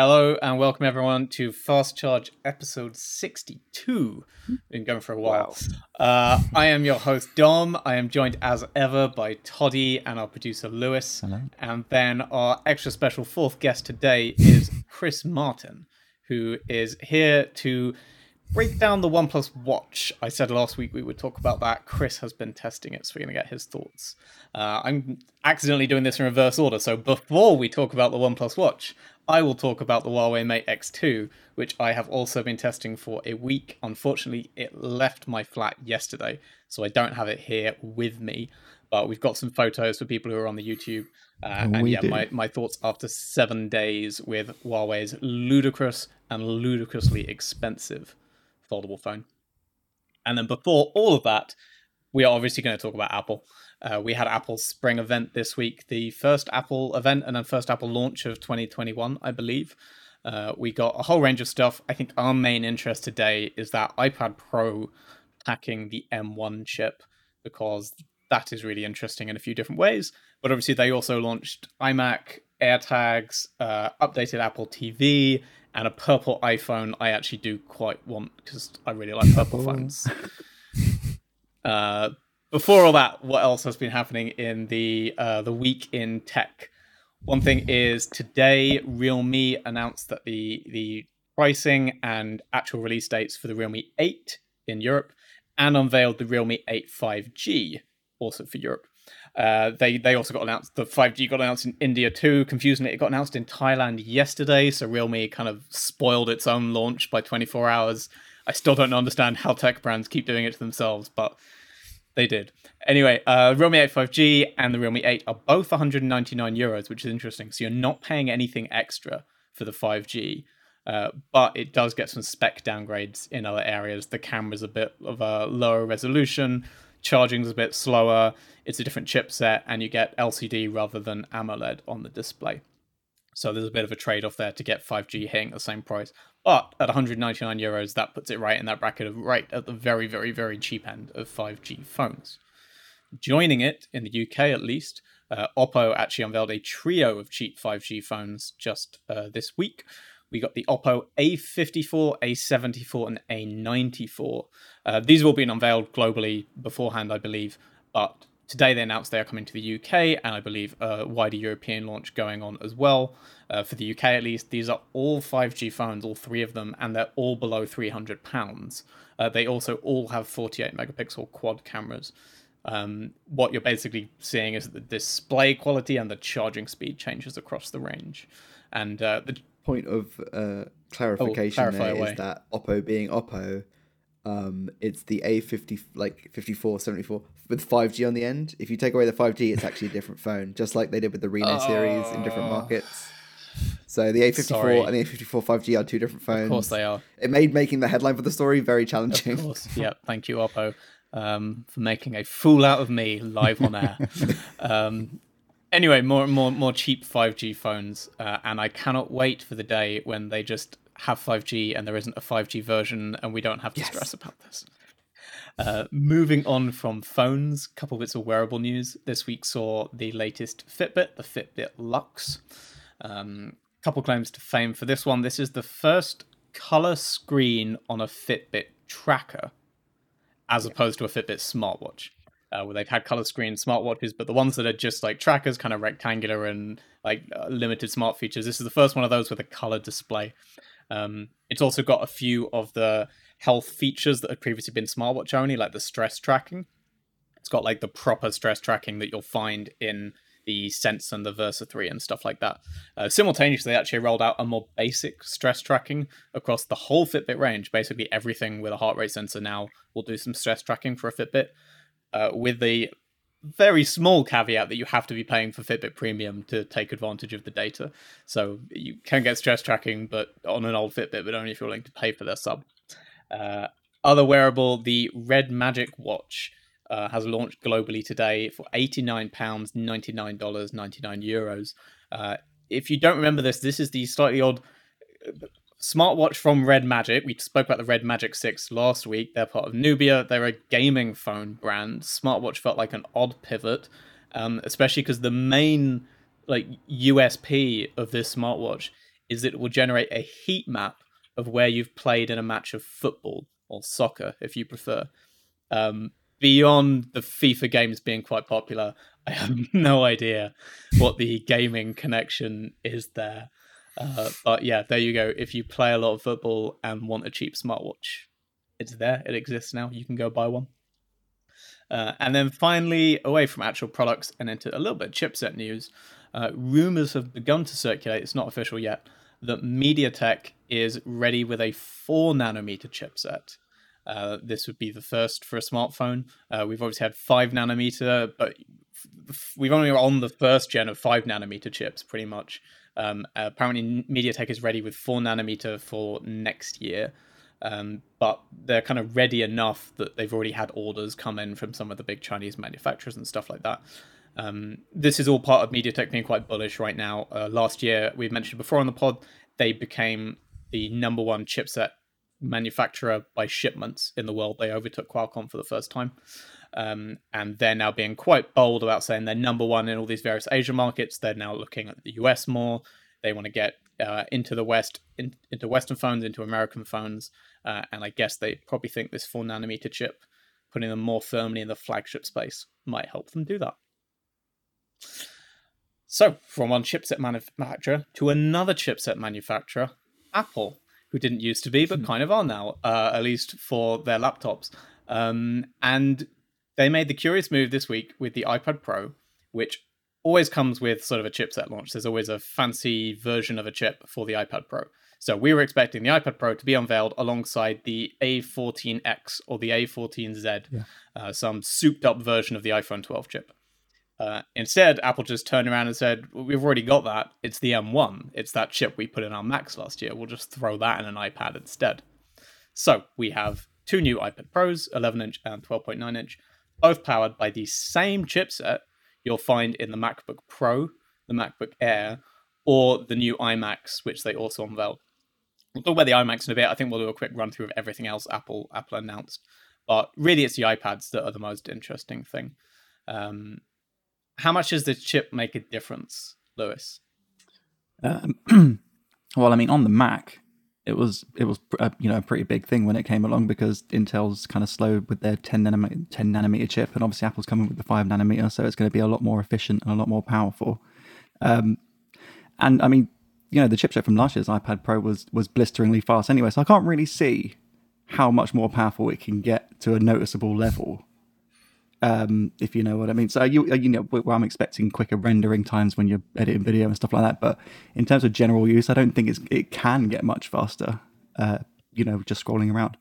Hello and welcome everyone to Fast Charge episode 62. Been going for a while. Wow. Uh, I am your host Dom. I am joined as ever by Toddy and our producer Lewis. Hello. And then our extra special fourth guest today is Chris Martin, who is here to break down the OnePlus Watch. I said last week we would talk about that. Chris has been testing it, so we're going to get his thoughts. Uh, I'm accidentally doing this in reverse order, so before we talk about the OnePlus Watch, I will talk about the Huawei Mate X2, which I have also been testing for a week. Unfortunately, it left my flat yesterday, so I don't have it here with me. But we've got some photos for people who are on the YouTube. Uh, and yeah, do. my, my thoughts after seven days with Huawei's ludicrous and ludicrously expensive foldable phone. And then before all of that, we are obviously going to talk about Apple. Uh, we had Apple's spring event this week, the first Apple event and then first Apple launch of 2021, I believe. Uh, we got a whole range of stuff. I think our main interest today is that iPad Pro packing the M1 chip because that is really interesting in a few different ways. But obviously, they also launched iMac, AirTags, uh, updated Apple TV, and a purple iPhone. I actually do quite want because I really like purple Purple. phones. Uh, before all that, what else has been happening in the uh, the week in tech? One thing is today, Realme announced that the the pricing and actual release dates for the Realme 8 in Europe, and unveiled the Realme 8 5G also for Europe. Uh, they they also got announced. The 5G got announced in India too. Confusingly, it got announced in Thailand yesterday. So Realme kind of spoiled its own launch by 24 hours. I still don't understand how tech brands keep doing it to themselves, but they did. Anyway, uh, Realme 8 5G and the Realme 8 are both 199 euros, which is interesting. So you're not paying anything extra for the 5G, uh, but it does get some spec downgrades in other areas. The camera's a bit of a lower resolution, charging's a bit slower, it's a different chipset, and you get LCD rather than AMOLED on the display. So there's a bit of a trade off there to get 5G hitting the same price. But at 199 euros, that puts it right in that bracket of right at the very, very, very cheap end of 5G phones. Joining it, in the UK at least, uh, Oppo actually unveiled a trio of cheap 5G phones just uh, this week. We got the Oppo A54, A74, and A94. Uh, these have all been unveiled globally beforehand, I believe, but today they announced they are coming to the UK, and I believe a wider European launch going on as well. Uh, for the UK at least, these are all 5G phones, all three of them, and they're all below £300. Uh, they also all have 48 megapixel quad cameras. Um, what you're basically seeing is the display quality and the charging speed changes across the range. And uh, the Point of uh, clarification Oh, is away. that Oppo being Oppo, um, it's the A50 like 54, 74 with 5G on the end. If you take away the 5G, it's actually a different phone, just like they did with the Reno series in different Oh. markets. So the A54 Sorry. and the A54 5G are two different phones. of course they are. It made making the headline for the story very challenging. Of course. yeah. Thank you, Oppo, um, for making a fool out of me live on air. um, anyway, more more more cheap 5G phones, uh, and I cannot wait for the day when they just have 5G and there isn't a 5G version, and we don't have to Yes. stress about this. Uh, moving on from phones, a couple bits of wearable news. This week saw the latest Fitbit, the Fitbit Luxe. Um, couple claims to fame for this one. This is the first color screen on a Fitbit tracker, as opposed to a Fitbit smartwatch. Uh, where they've had color screen smartwatches, but the ones that are just like trackers, kind of rectangular and like uh, limited smart features. This is the first one of those with a color display. Um, it's also got a few of the health features that had previously been smartwatch only, like the stress tracking. It's got like the proper stress tracking that you'll find in the Sense and the Versa 3 and stuff like that. Uh, simultaneously, they actually rolled out a more basic stress tracking across the whole Fitbit range. Basically, everything with a heart rate sensor now will do some stress tracking for a Fitbit, uh, with the very small caveat that you have to be paying for Fitbit Premium to take advantage of the data. So you can get stress tracking, but on an old Fitbit, but only if you're willing to pay for their sub. Uh, other wearable, the Red Magic Watch uh, has launched globally today for £89, $99, 99 euros. Uh, if you don't remember this, this is the slightly odd smartwatch from Red Magic. We spoke about the Red Magic 6 last week. They're part of Nubia. They're a gaming phone brand. Smartwatch felt like an odd pivot, um, especially because the main like USP of this smartwatch is it will generate a heat map of where you've played in a match of football or soccer, if you prefer. Um, beyond the FIFA games being quite popular, I have no idea what the gaming connection is there. Uh, but yeah, there you go. If you play a lot of football and want a cheap smartwatch, it's there. It exists now. You can go buy one. Uh, and then finally, away from actual products and into a little bit chipset news, uh, rumors have begun to circulate. It's not official yet. That MediaTek is ready with a four nanometer chipset. Uh, this would be the first for a smartphone. Uh, we've obviously had five nanometer, but we've only on the first gen of five nanometer chips, pretty much. Um, apparently, MediaTek is ready with four nanometer for next year, um, but they're kind of ready enough that they've already had orders come in from some of the big Chinese manufacturers and stuff like that. Um, this is all part of MediaTek being quite bullish right now. Uh, last year, we've mentioned before on the pod, they became the number one chipset manufacturer by shipments in the world. They overtook Qualcomm for the first time. Um, and they're now being quite bold about saying they're number one in all these various Asian markets. They're now looking at the US more. They want to get uh, into the West, in, into Western phones, into American phones. Uh, and I guess they probably think this 4 nanometer chip, putting them more firmly in the flagship space, might help them do that. So, from one chipset manufacturer to another chipset manufacturer, Apple, who didn't used to be, but hmm. kind of are now, uh, at least for their laptops. Um, and they made the curious move this week with the iPad Pro, which always comes with sort of a chipset launch. There's always a fancy version of a chip for the iPad Pro. So we were expecting the iPad Pro to be unveiled alongside the A14X or the A14Z, yeah. uh, some souped up version of the iPhone 12 chip. Uh, instead, Apple just turned around and said, well, "We've already got that. It's the M1. It's that chip we put in our Macs last year. We'll just throw that in an iPad instead." So we have two new iPad Pros, 11 inch and 12.9 inch, both powered by the same chipset you'll find in the MacBook Pro, the MacBook Air, or the new iMacs, which they also unveiled. We'll talk about the iMacs in a bit. I think we'll do a quick run through of everything else Apple Apple announced. But really, it's the iPads that are the most interesting thing. Um, how much does the chip make a difference, Lewis? Um, well, I mean, on the Mac, it was it was a, you know a pretty big thing when it came along because Intel's kind of slow with their 10 nanometer, 10 nanometer chip, and obviously Apple's coming with the five nanometer, so it's going to be a lot more efficient and a lot more powerful. Um, and I mean, you know, the chipset from last year's iPad Pro was was blisteringly fast anyway, so I can't really see how much more powerful it can get to a noticeable level um, if you know what I mean. So you you know, well, I'm expecting quicker rendering times when you're editing video and stuff like that. But in terms of general use, I don't think it's it can get much faster. Uh, you know, just scrolling around.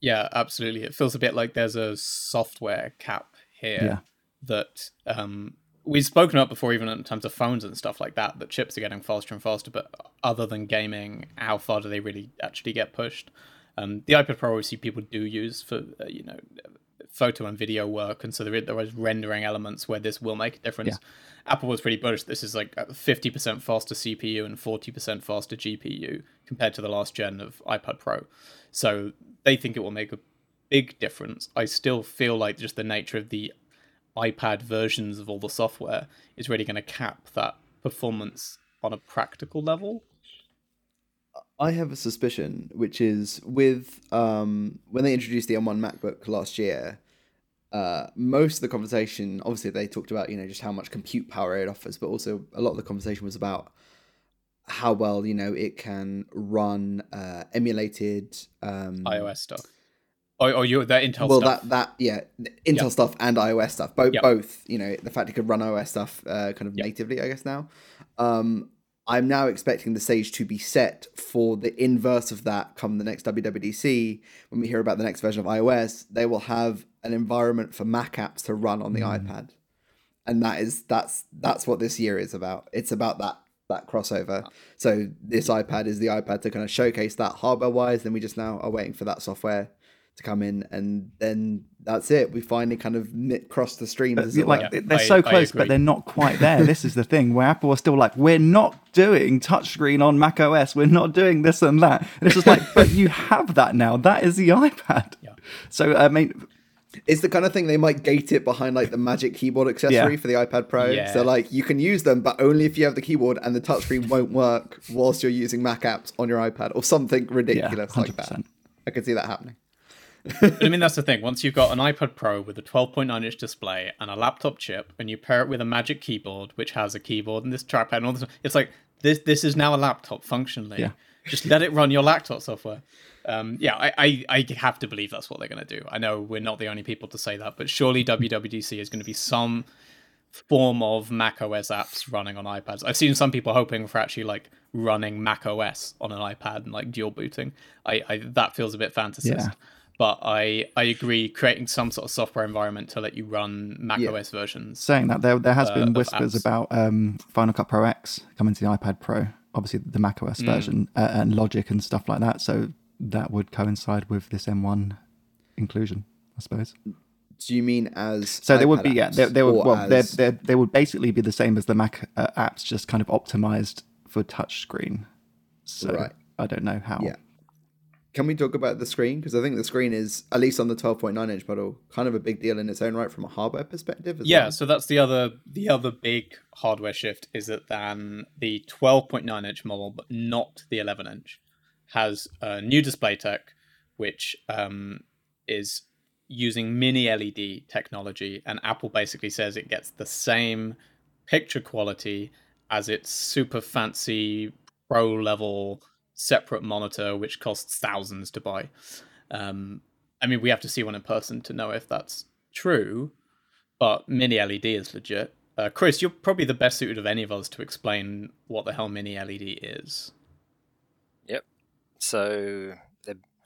Yeah, absolutely. It feels a bit like there's a software cap here yeah. that um, we've spoken about before, even in terms of phones and stuff like that. That chips are getting faster and faster, but other than gaming, how far do they really actually get pushed? Um, the iPad Pro, obviously, people do use for uh, you know photo and video work, and so there, there was rendering elements where this will make a difference. Yeah. Apple was pretty bullish. This is like fifty percent faster CPU and forty percent faster GPU compared to the last gen of iPad Pro. So they think it will make a big difference. I still feel like just the nature of the iPad versions of all the software is really going to cap that performance on a practical level. I have a suspicion, which is with um, when they introduced the M1 MacBook last year, uh, most of the conversation, obviously, they talked about you know just how much compute power it offers, but also a lot of the conversation was about how well you know it can run uh, emulated um, iOS stuff. Or, or you that Intel stuff. well, stuff. that that yeah, Intel yep. stuff and iOS stuff. Both yep. both. You know, the fact it could run iOS stuff uh, kind of yep. natively, I guess now. Um, I'm now expecting the stage to be set for the inverse of that come the next WWDC. When we hear about the next version of iOS, they will have an environment for Mac apps to run on the mm. iPad. And that is that's that's what this year is about. It's about that that crossover. So this iPad is the iPad to kind of showcase that hardware wise. Then we just now are waiting for that software to come in, and then that's it. We finally kind of knit, cross the streams. like yeah, they're I, so close, but they're not quite there. this is the thing where Apple are still like, we're not doing touchscreen on Mac OS. We're not doing this and that. And it's just like, but you have that now. That is the iPad. Yeah. So I mean, it's the kind of thing they might gate it behind like the Magic Keyboard accessory Yeah. for the iPad Pro. Yeah. So like you can use them, but only if you have the keyboard and the touchscreen won't work whilst you're using Mac apps on your iPad or something Yeah, ridiculous like that. I can see that happening. But I mean, that's the thing. Once you've got an iPad Pro with a 12.9 inch display and a laptop chip, and you pair it with a Magic Keyboard, which has a keyboard and this trackpad and all this, it's like this. This is now a laptop functionally. Yeah. Just let it run your laptop software. Um, yeah, I, I, I have to believe that's what they're going to do. I know we're not the only people to say that, but surely WWDC is going to be some form of Mac OS apps running on iPads. I've seen some people hoping for actually like running Mac OS on an iPad and like dual booting. I, I that feels a bit fantasist. Yeah. But I, I agree, creating some sort of software environment to let you run Mac Yeah. OS versions. Saying that, there there has Uh, been whispers about um, Final Cut Pro X coming to the iPad Pro, obviously the Mac Mm. OS version, uh, and Logic and stuff like that. So that would coincide with this M1 inclusion, I suppose. Do you mean as So they would iPad be, yeah, apps they, they would, or well, they as- they they would basically be the same as the Mac uh, apps, just kind of optimized for touchscreen. So Right. I don't know how. Yeah. Can we talk about the screen? Because I think the screen is, at least on the 12.9 inch model, kind of a big deal in its own right from a hardware perspective. Yeah, well. so that's the other the other big hardware shift is that then the 12.9 inch model, but not the 11 inch, has a new display tech, which um, is using mini LED technology, and Apple basically says it gets the same picture quality as its super fancy pro level separate monitor, which costs thousands to buy. Um, I mean, we have to see one in person to know if that's true but mini LED is legit. Uh, Chris, you're probably the best suited of any of us to explain what the hell mini LED is. Yep. So,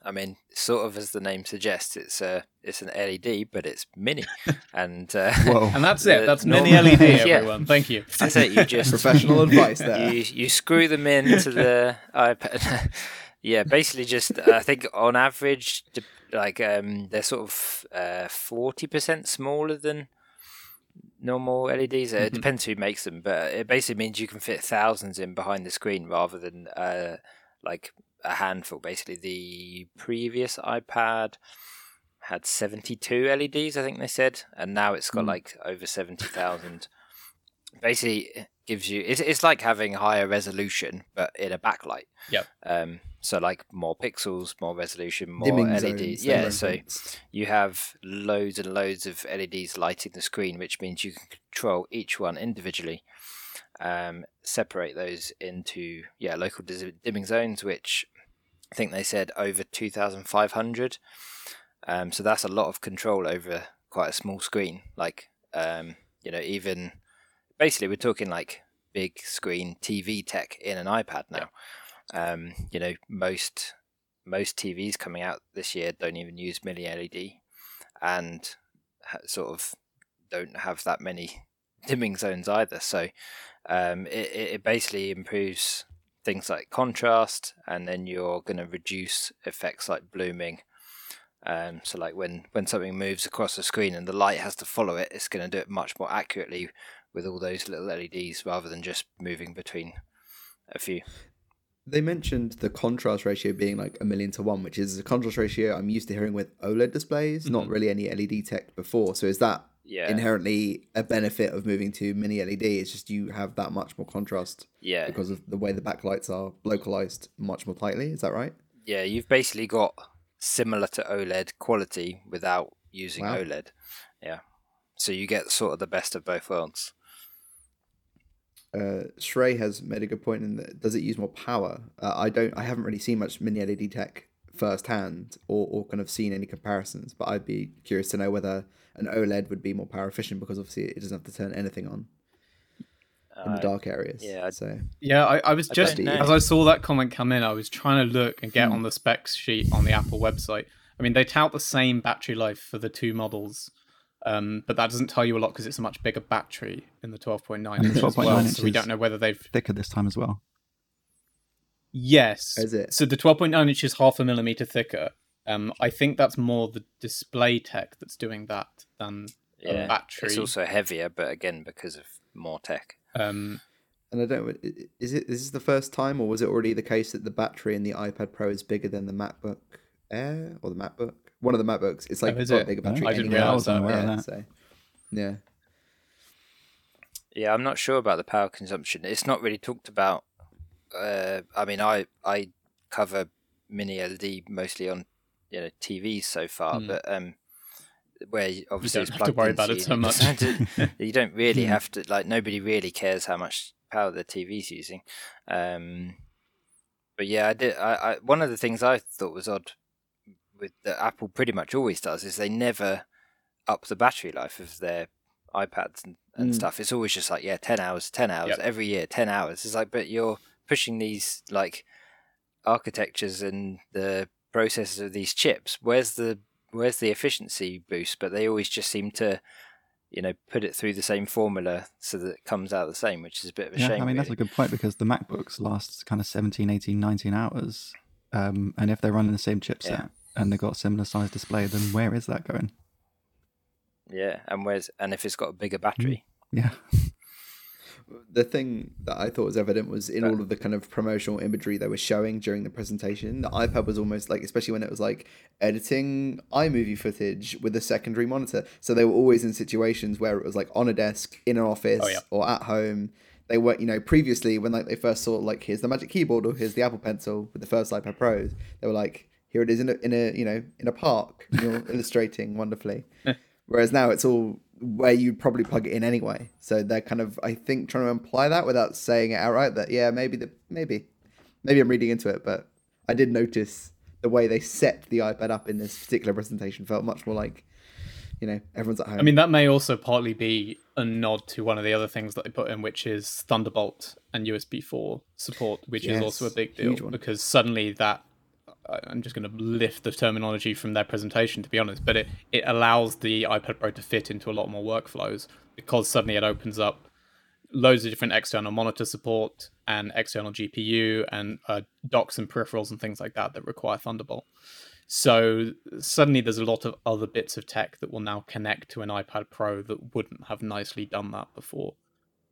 I mean, sort of as the name suggests, it's a it's an LED, but it's mini, and uh, And that's it. The That's normal- mini LED, Yeah. everyone. Thank you. that's it. You just Professional advice there. you you screw them into the iPad. yeah, basically, just I think on average, like um, they're sort of forty percent smaller than normal LEDs. Uh, It depends who makes them, but it basically means you can fit thousands in behind the screen rather than uh, like a handful. Basically, the previous iPad had 72 LEDs, I think they said, and now it's got Mm. like over 70,000. Basically, it gives you it's, it's like having higher resolution, but in a backlight. Yep. Um. So like more pixels, more resolution, more Dimming LEDs. yeah. So you have loads and loads of LEDs lighting the screen, which means you can control each one individually. Um, separate those into yeah local dis- dimming zones, which I think they said over two thousand five hundred. Um, so that's a lot of control over quite a small screen. Like um, you know, even basically we're talking like big screen TV tech in an iPad now. Um, you know, most most TVs coming out this year don't even use mini LED, and ha- sort of don't have that many dimming zones either. So um, it it basically improves things like contrast, and then you're going to reduce effects like blooming. Um, so like when when something moves across the screen and the light has to follow it, it's going to do it much more accurately with all those little LEDs rather than just moving between a few. They mentioned the contrast ratio being like a million to one, which is a contrast ratio I'm used to hearing with OLED displays, not really any LED tech before. So is that Yeah. inherently a benefit of moving to mini LED? It's just you have that much more contrast Yeah. because of the way the backlights are localized much more tightly. Is that right? Yeah, you've basically got similar to OLED quality without using Wow. OLED. Yeah. So you get sort of the best of both worlds. uh, Shrey has made a good point in that does it use more power? Uh, I don't. I haven't really seen much mini LED tech firsthand, or or kind of seen any comparisons. But I'd be curious to know whether an OLED would be more power efficient because obviously it doesn't have to turn anything on in the Uh, dark areas. yeah, I- So Yeah, I, I was just don't as I saw that comment come in, I was trying to look and get Hmm. on the specs sheet on the Apple website. I mean, they tout the same battery life for the two models, um, but that doesn't tell you a lot because it's a much bigger battery in the 12.9 And the inch as 12.9 well. So we don't know whether they've. Thicker this time as well. Yes, Is it? So the 12.9 inch is half a millimeter thicker. Um, I think that's more the display tech that's doing that than a yeah. battery. It's also heavier, but again, because of more tech. um, and I don't. i- i- Is it? Is this the first time, or was it already the case that the battery in the iPad Pro is bigger than the MacBook Air or the MacBook? one of the MacBooks. It's like Oh, is got a it? bigger battery. I didn't realise that. Yeah, that. so yeah. Yeah, I'm not sure about the power consumption. It's not really talked about. Uh, I mean, I I cover mini LED mostly on you know TVs so far, Mm. but um, where you- obviously don't have to plugged worry about it you, so much. don't you don't really Mm. have to like nobody really cares how much power the TV's using. Um, but yeah, I did. I, I one of the things I thought was odd with that Apple pretty much always does is they never up the battery life of their iPads and, and Mm. stuff. It's always just like yeah, ten hours, ten hours Yep. every year, ten hours. It's like, but you're pushing these like architectures and the processes of these chips. Where's the where's the efficiency boost? But they always just seem to, you know, put it through the same formula so that it comes out the same, which is a bit of a yeah, shame. I mean, that's a good point because the MacBooks last kind of 17, 18, 19 hours. Um, and if they're running the same chipset Yeah. and they've got a similar size display, then where is that going? yeah, and where's and if it's got a bigger battery, Yeah. the thing that I thought was evident was in all of the kind of promotional imagery they were showing during the presentation. The iPad was almost like, especially when it was like editing iMovie footage with a secondary monitor. So they were always in situations where it was like on a desk, in an office, Oh, yeah. or at home. They were, you know, previously when like they first saw like here's the Magic Keyboard or here's the Apple Pencil with the first iPad Pros, they were like, here it is in a in a you know in a park. You're illustrating wonderfully. Whereas now it's all where you'd probably plug it in anyway. So they're kind of, I think, trying to imply that without saying it outright. That yeah, maybe the maybe, maybe I'm reading into it, but I did notice the way they set the iPad up in this particular presentation felt much more like, you know, everyone's at home. I mean, that may also partly be a nod to one of the other things that they put in, which is Thunderbolt and USB 4 support, which is also a big deal because suddenly that. I'm just going to lift the terminology from their presentation, to be honest, but it, it allows the iPad Pro to fit into a lot more workflows because suddenly it opens up loads of different external monitor support and external GPU and uh, docks and peripherals and things like that that require Thunderbolt. So suddenly there's a lot of other bits of tech that will now connect to an iPad Pro that wouldn't have nicely done that before.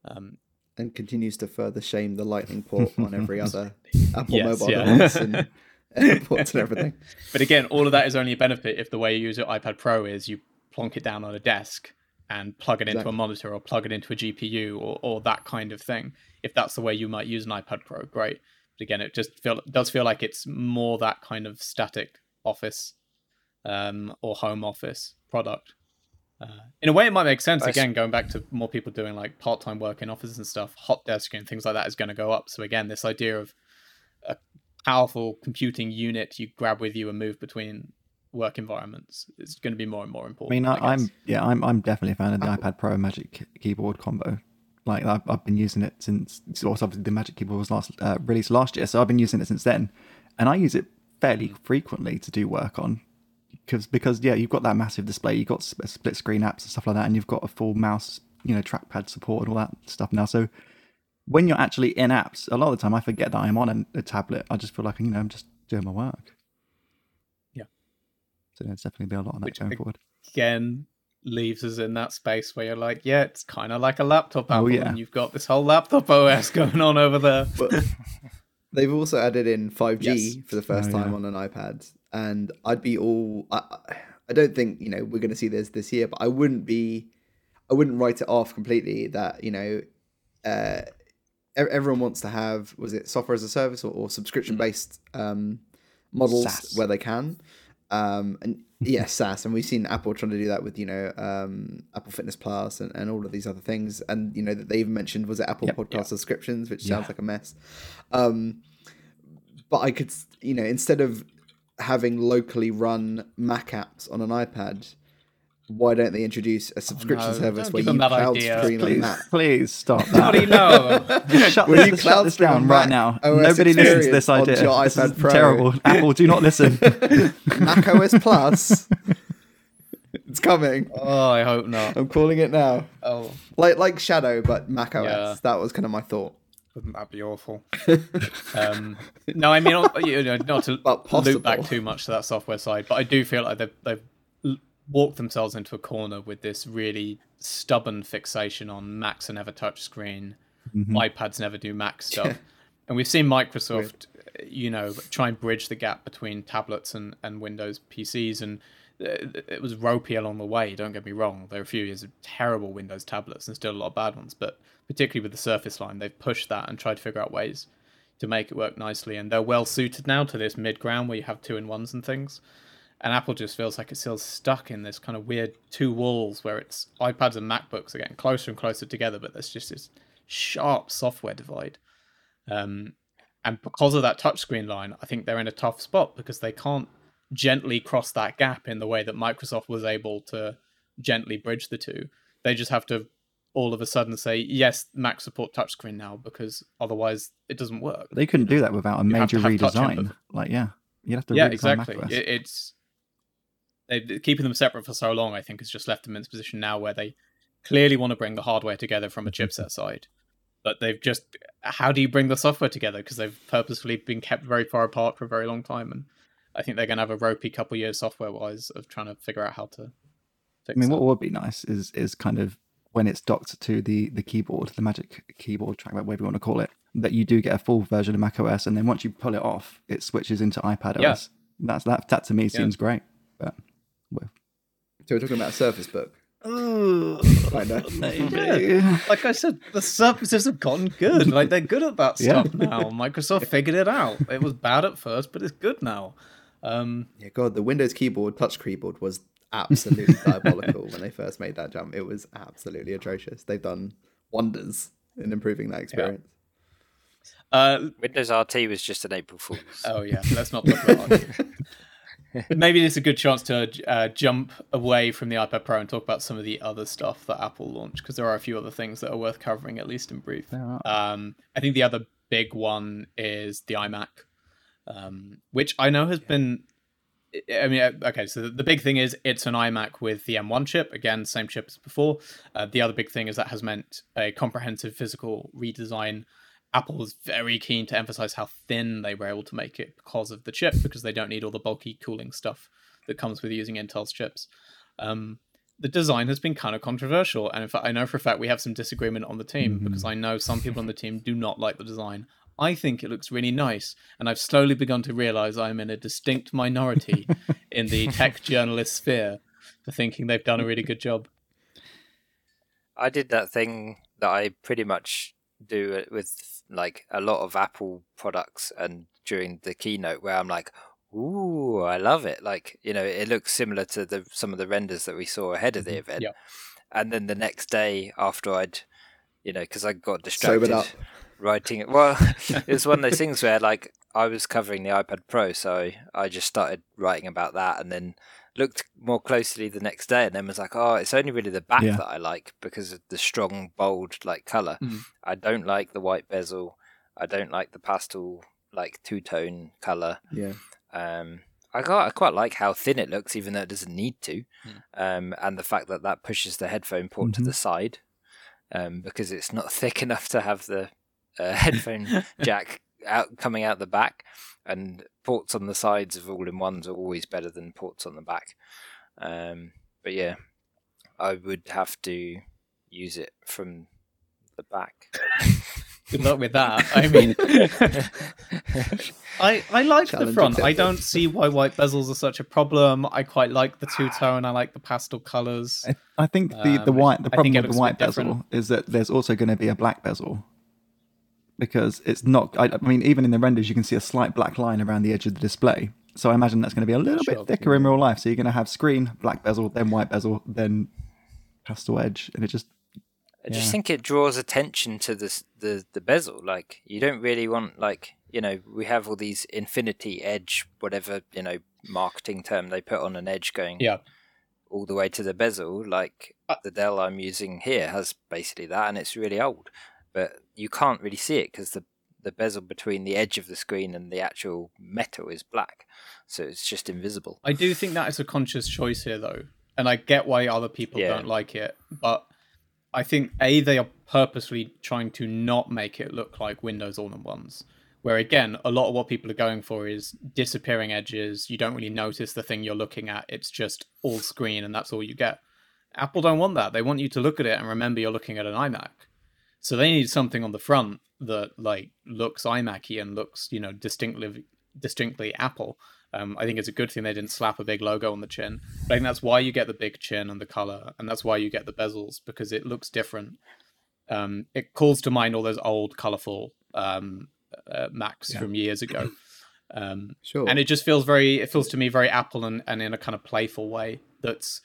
Um, and continues to further shame the Lightning port on every other Apple Yes, mobile yeah. device and airports and everything. but again, all of that is only a benefit if the way you use your iPad Pro is you plonk it down on a desk and plug it into a monitor or plug it into a GPU or, or that kind of thing. If that's the way you might use an iPad Pro, great. But again, it just feel does feel like it's more that kind of static office um, or home office product. Uh, in a way, it might make sense. Again, going back to more people doing like part-time work in offices and stuff, hot desk and things like that is going to go up. So again, this idea of powerful computing unit you grab with you and move between work environments is going to be more and more I important. mean, I. I'm yeah, I'm I'm definitely a fan of the iPad Pro and Magic Keyboard combo. Like I've, I've been using it since. So obviously the Magic Keyboard was last uh, released last year, so I've been using it since then, and I use it fairly frequently to do work on. Because because yeah, you've got that massive display, you've got split screen apps and stuff like that, and you've got a full mouse, you know, trackpad support and all that stuff now. So when you're actually in apps, a lot of the time I forget that I'm on a, a tablet. I just feel like you know I'm just doing my work. Yeah. So there's definitely be a lot of that Which going I- forward. again leaves us in that space where you're like, yeah, it's kind of like a laptop Apple, yeah. and you've got this whole laptop OS going on over there. But they've also added in 5G Yes. for the first Oh, time yeah. on an iPad, and I'd be all. I, I- I don't think you know we're going to see this this year, but I wouldn't be. I wouldn't write it off completely. That you know, uh, ev- everyone wants to have was it software as a service or, or subscription based um, models SaaS. where they can. Um, and yeah, SaaS, and we've seen Apple trying to do that with you know um, Apple Fitness Plus and, and all of these other things, and you know that they even mentioned was it Apple Yep. Podcast Yeah. subscriptions, which Yeah. sounds like a mess. Um, but I could, you know, instead of having locally run Mac apps on an iPad, why don't they introduce a subscription no, service don't where give you them that cloud idea. stream on Please, Mac? please stop How do that. you know? Just shut Will this, you cloud shut this stream down right Mac now. OS Nobody listens to this idea. your This is Pro? terrible. Apple, do not listen. Mac OS Plus. it's coming. oh, I hope not. I'm calling it now. Oh, Like like Shadow, but Mac OS. Yeah. That was kind of my thought. wouldn't that be awful? um, no, I mean, not- you know, not to But loop back too much to that software side, but I do feel like they've, they've l- walked themselves into a corner with this really stubborn fixation on Macs are never touch screen, Mm-hmm. iPads never do Mac stuff. And we've seen Microsoft, you know, try and bridge the gap between tablets and, and Windows PCs. And it was ropey along the way. Don't get me wrong. There are a few years of terrible Windows tablets and still a lot of bad ones, but particularly with the Surface line, they've pushed that and tried to figure out ways to make it work nicely. And they're well suited now to this mid ground where you have two in ones and things. And Apple just feels like it's still stuck in this kind of weird two walls where it's iPads and MacBooks are getting closer and closer together, but there's just this sharp software divide. Um, and because of that touchscreen line, I think they're in a tough spot because they can't gently cross that gap in the way that Microsoft was able to gently bridge the two. They just have to all of a sudden say yes, Mac support touchscreen now because otherwise it doesn't work. They couldn't do that without a you major redesign. Like yeah, you'd have to yeah exactly. It, it's they keeping them separate for so long. I think has just left them in this position now where they clearly want to bring the hardware together from a chipset mm-hmm. side, but they've just how do you bring the software together because they've purposefully been kept very far apart for a very long time and I think they're going to have a ropey couple years software wise of trying to figure out how to. I mean, that. what would be nice is is kind of when it's docked to the the keyboard, the Magic Keyboard trackpad, whatever you want to call it, that you do get a full version of Mac OS, and then once you pull it off, it switches into iPad yeah. OS. That's that. That to me seems great. But so we're talking about Surface Book. Oh, yeah. Like I said, the surfaces have gotten good. Like they're good at that stuff yeah. now. Microsoft figured it out. It was bad at first, but it's good now. Um, yeah, God, the Windows keyboard, touch keyboard, was absolutely diabolical when they first made that jump. It was absolutely atrocious. They've done wonders in improving that experience. Yeah. Uh, Windows RT was just an April Fool's. Oh yeah, let's not talk about it. Maybe it's a good chance to uh, jump away from the iPad Pro and talk about some of the other stuff that Apple launched because there are a few other things that are worth covering at least in brief. Um, I think the other big one is the iMac, um, which I know has been. I mean, uh, okay, so the big thing is it's an iMac with the M1 chip. Again, same chip as before. Uh, the other big thing is that has meant a comprehensive physical redesign Apple was very keen to emphasize how thin they were able to make it because of the chip, because they don't need all the bulky cooling stuff that comes with using Intel's chips. Um, the design has been kind of controversial, and in fact, I know for a fact we have some disagreement on the team mm-hmm. because I know some people on the team do not like the design. I think it looks really nice, and I've slowly begun to realize I'm in a distinct minority in the tech journalist sphere for thinking they've done a really good job. I did that thing that I pretty much do with like a lot of Apple products and during the keynote where I'm like, ooh, I love it. Like, you know, it looks similar to the some of the renders that we saw ahead of the mm-hmm. event. Yeah. And then the next day after I'd, you know, because I got distracted writing it. Well, it was one of those things where like I was covering the iPad Pro, so I just started writing about that and then looked more closely the next day and then was like, oh, it's only really the back yeah. that I like because of the strong, bold like color. Mm. I don't like the white bezel. I don't like the pastel like two tone color. Yeah. Um, I quite, I quite like how thin it looks, even though it doesn't need to, mm. um, and the fact that that pushes the headphone port mm-hmm. to the side, um, because it's not thick enough to have the uh, headphone jack out coming out the back, and ports on the sides of all in ones are always better than ports on the back. Um, but yeah, I would have to use it from the back. Good luck with that. I mean, I I like the front. I don't see why white bezels are such a problem. I quite like the two tone. I like the pastel colors. I, I think the the um, white the problem with the white bezel is that there's also going to be a black bezel because it's not. I, I, mean, even in the renders, you can see a slight black line around the edge of the display. So I imagine that's going to be a little sure, bit thicker yeah. in real life. So you're going to have screen, black bezel, then white bezel, then pastel edge, and it just. I just yeah. think it draws attention to the the the bezel. Like you don't really want like you know we have all these infinity edge, whatever you know marketing term they put on an edge going. Yeah all the way to the bezel. Like uh, the Dell I'm using here has basically that, and it's really old but you can't really see it because the the bezel between the edge of the screen and the actual metal is black, so it's just invisible. I do think that is a conscious choice here, though, and I get why other people yeah. don't like it, but I think a they are purposely trying to not make it look like Windows all-in-ones. Where again, a lot of what people are going for is disappearing edges. You don't really notice the thing you're looking at. It's just all screen, and that's all you get. Apple don't want that. They want you to look at it and remember you're looking at an iMac. So they need something on the front that like looks iMacy and looks, you know, distinctly distinctly Apple. Um, I think it's a good thing they didn't slap a big logo on the chin. But I think that's why you get the big chin and the color, and that's why you get the bezels because it looks different. Um, it calls to mind all those old, colorful um, uh, Macs Yeah. from years ago. Um, Sure. and it just feels very it feels to me very apple and, and in a kind of playful way that's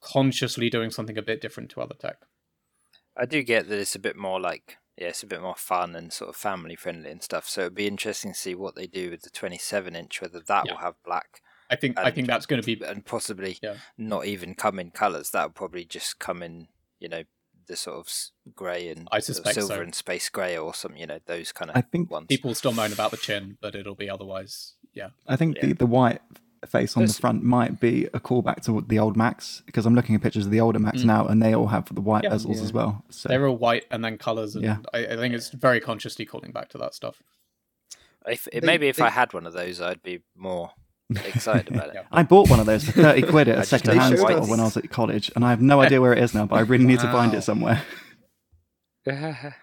consciously doing something a bit different to other tech I do get that it's a bit more like yeah, it's a bit more fun and sort of family friendly and stuff. So it'd be interesting to see what they do with the 27 inch, whether that Yeah. will have black i think i think that's going to be and possibly Yeah. not even come in colors. That will probably just come in, you know, the sort of grey and I suspect silver so. and space grey or some, you know, those kind of I think ones. people still moan about the chin but it'll be otherwise yeah I think Yeah. the, the white face on There's- the front might be a callback to the old Macs because I'm looking at pictures of the older Macs Mm. now and they all have the white Yeah. bezels Yeah. as well. So they're all white and then colors and Yeah. I, I think it's very consciously calling back to that stuff If, They- maybe if they- I had one of those, I'd be more excited about it. Yeah. I bought one of those for 30 quid at a second hand store us. when I was at college and I have no idea where it is now, but I really need to find it somewhere.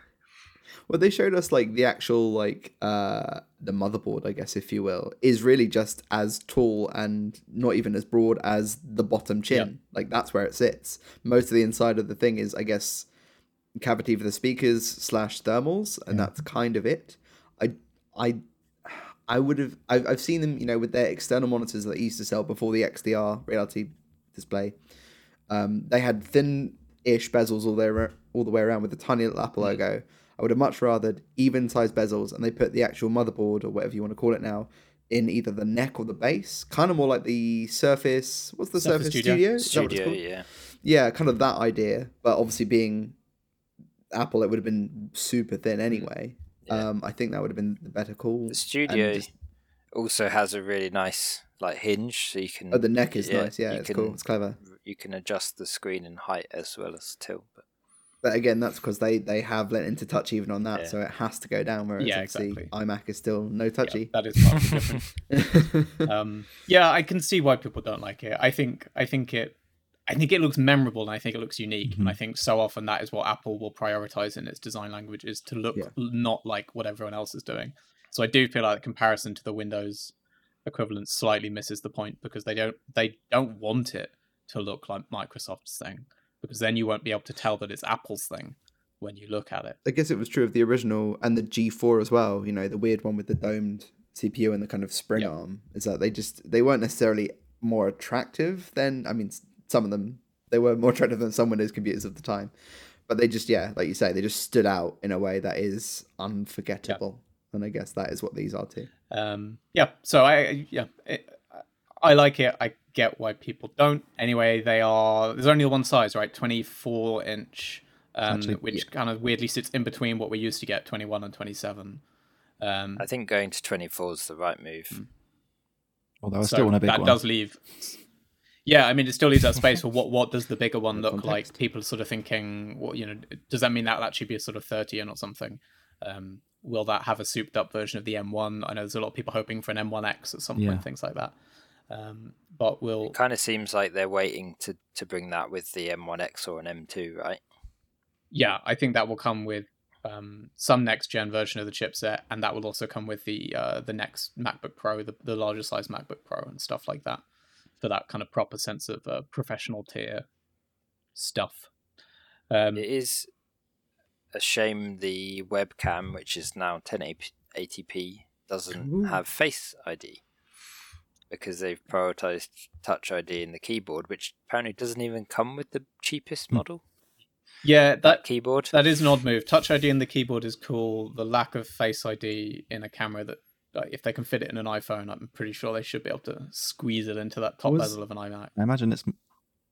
Well, they showed us like the actual like uh the motherboard, I guess, if you will, is really just as tall and not even as broad as the bottom chin. Like that's where it sits. Most of the inside of the thing is, I guess, cavity for the speakers slash thermals, and that's kind of it. I I I would have I've, I've seen them, you know, with their external monitors that they used to sell before the XDR reality display. Um, they had thin-ish bezels all the way ar- all the way around with the tiny little Apple logo. I would have much rather even sized bezels, and they put the actual motherboard or whatever you want to call it now in either the neck or the base, kind of more like the Surface. What's the Surface Surface, Studio. Studio? Is that what it's Studio, yeah. Yeah, kind of that idea, but obviously being Apple, it would have been super thin anyway. Yeah. Um, I think that would have been the better call. The studio just- also has a really nice like hinge, so you can. oh, the neck is yeah, nice. Yeah, it's can- cool. It's clever. You can adjust the screen in height as well as tilt. But But again, that's because they they have let into touch even on that, Yeah. so it has to go down. Whereas Yeah, exactly. iMac is still no Yeah, touchy. that is the um, yeah, I can see why people don't like it. I think I think it I think it looks memorable and I think it looks unique. And I think so often that is what Apple will prioritize in its design language is to look Yeah. not like what everyone else is doing. So I do feel like the comparison to the Windows equivalent slightly misses the point because they don't they don't want it to look like Microsoft's thing because then you won't be able to tell that it's Apple's thing when you look at it. I guess it was true of the original and the G4 as well. You know, the weird one with the domed CPU and the kind of spring Yeah. arm is that they just they weren't necessarily more attractive than I mean, some of them they were more attractive than some Windows computers of the time, but they just yeah, like you say, they just stood out in a way that is unforgettable. And I guess that is what these are too. um yeah so i yeah it, i like it i get why people don't anyway they are there's only one size right 24 inch um Actually, which kind of weirdly sits in between what we used to get 21 and 27 um I think going to 24 is the right move. Mm. Although I so still want a big that one. does leave yeah i mean it still leaves that space for what what does the bigger one The look context. like people are sort of thinking what you know does that mean that'll actually be a sort of 30 in or something um will that have a souped up version of the m1 i know there's a lot of people hoping for an m1x at some Yeah. point things like that um but we'll It kind of seems like they're waiting to, to bring that with the M1X or an M2, right? yeah, I think that will come with um, some next gen version of the chipset, and that will also come with the uh, the next MacBook Pro, the, the larger size MacBook Pro, and stuff like that, for that kind of proper sense of uh, professional tier stuff. Um, It is a shame the webcam, which is now 1080p, doesn't Ooh. have Face ID because they've prioritized Touch ID in the keyboard, which apparently doesn't even come with the cheapest model. yeah, That that keyboard. that is an odd move. Touch ID in the keyboard is cool. The lack of Face ID in a camera that. like, if they can fit it in an iPhone, I'm pretty sure they should be able to squeeze it into that top Was- bezel of an iMac. I imagine it's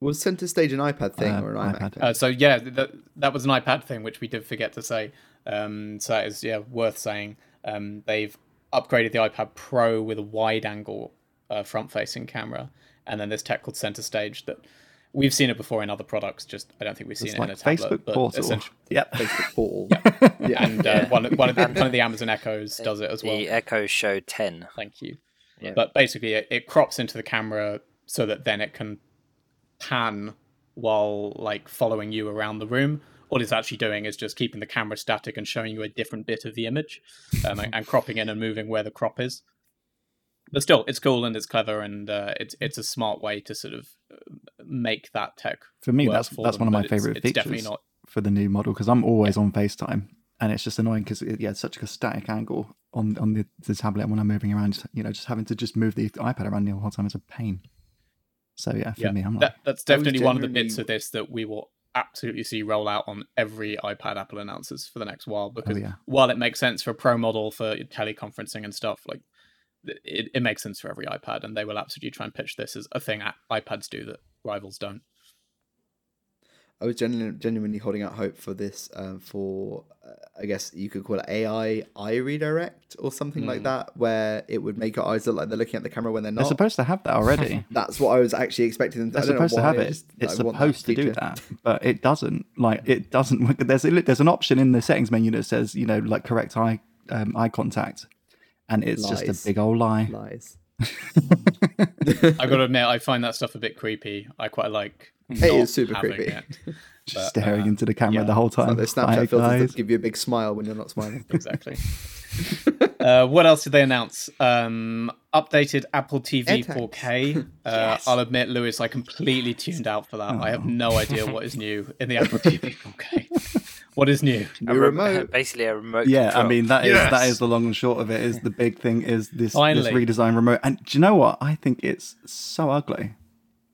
Was center stage an iPad thing Uh, or an iMac? iPad. Uh, so yeah, that that was an iPad thing, which we did forget to say. Um, so that is yeah worth saying. Um, they've upgraded the iPad Pro with a wide-angle uh, front-facing camera, and then this tech called Center Stage that we've seen it before in other products. Just I don't think we've seen it's it like in a tablet. Facebook but Portal. essentially- Yep. Facebook portal. yeah, and uh, Yeah. one one of the, one of the Amazon Echoes does it as well. The Echo Show 10. Thank you. Yeah. But basically, it, it crops into the camera so that then it can pan while like following you around the room. All it's actually doing is just keeping the camera static and showing you a different bit of the image, um, and, and cropping in and moving where the crop is. But still, it's cool and it's clever and uh, it's it's a smart way to sort of uh, make that tech. For me, work that's for that's them, one of my but it's- favorite it's definitely features not. for the new model because I'm always on FaceTime, and it's just annoying because it, yeah, it's such a static angle on on the, the tablet when I'm moving around. You know, just having to just move the iPad around the whole time is a pain. So yeah, for Yeah, me, I'm like, that, that's I was definitely one of the bits of this that we will absolutely see roll out on every iPad Apple announces for the next while. Because Oh, yeah. while it makes sense for a pro model for teleconferencing and stuff, like it, it makes sense for every iPad, and they will absolutely try and pitch this as a thing iPads do that rivals don't. I was genuinely, genuinely holding out hope for this, um, for uh, I guess you could call it AI eye redirect or something like Mm. that, where it would make your eyes look like they're looking at the camera when they're not. they're not. supposed to have that already. That's what I was actually expecting them to. They're I don't know supposed to have it. just- it's I supposed to do that, but it doesn't. Like it doesn't. Work there's a, there's an option in the settings menu that says you know like correct eye um, eye contact, and it's just a big old lie. Lies. I got to admit, I find that stuff a bit creepy. I quite like. It not is super creepy. it. Just But, staring uh, into the camera yeah. the whole It's time. like those Snapchat filters that give you a big smile when you're not smiling. exactly. uh, what else did they announce? Um, updated Apple TV AirTags. 4K. Uh, Yes. I'll admit, Lewis, I completely tuned out for that. I have Oh. no idea what is new in the Apple TV 4K. What is new? New A rem- remote. basically a remote. Yeah, I mean that is that Yes. is the long and short of it. Is the big thing is this this Finally. redesign remote, and do you know what? I think it's so ugly.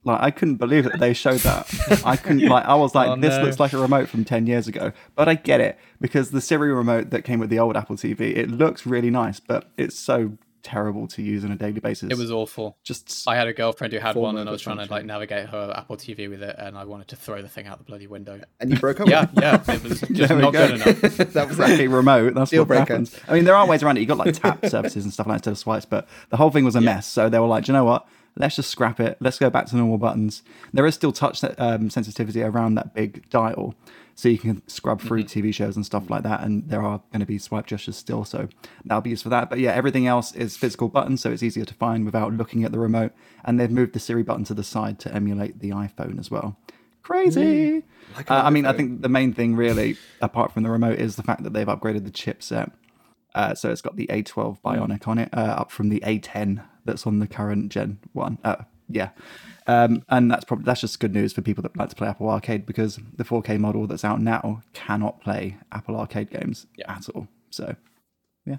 Like I couldn't believe that they showed that. I couldn't like I was like, Oh, this no. looks like a remote from ten years ago. But I get it because the Siri remote that came with the old Apple TV, it looks really nice, but it's so terrible to use on a daily basis. It was awful. just I had a girlfriend who had one, and I was trying to like navigate her Apple TV with it, and I wanted to throw the thing out the bloody window. And you broke up. Yeah, yeah, it was just not go. good enough. that was crappy remote. That's Deal what breaker. happens. I mean, there are ways around it. You got like tap services and stuff like that instead of swipes, but the whole thing was a mess. So they were like, "Do you know what? Let's just scrap it. Let's go back to normal buttons. There is still touch um, sensitivity around that big dial, so you can scrub through TV shows and stuff like that. And there are going to be swipe gestures still, so that'll be used for that. But yeah, everything else is physical buttons, so it's easier to find without looking at the remote. And they've moved the Siri button to the side to emulate the iPhone as well. Crazy. Like Uh, I mean, I think the main thing really, apart from the remote, is the fact that they've upgraded the chipset. Uh, so it's got the A12 Bionic on it, uh, up from the A10 that's on the current Gen one. Uh, yeah, um, and that's probably that's just good news for people that like to play Apple Arcade because the 4K model that's out now cannot play Apple Arcade games Yeah. at all. So yeah.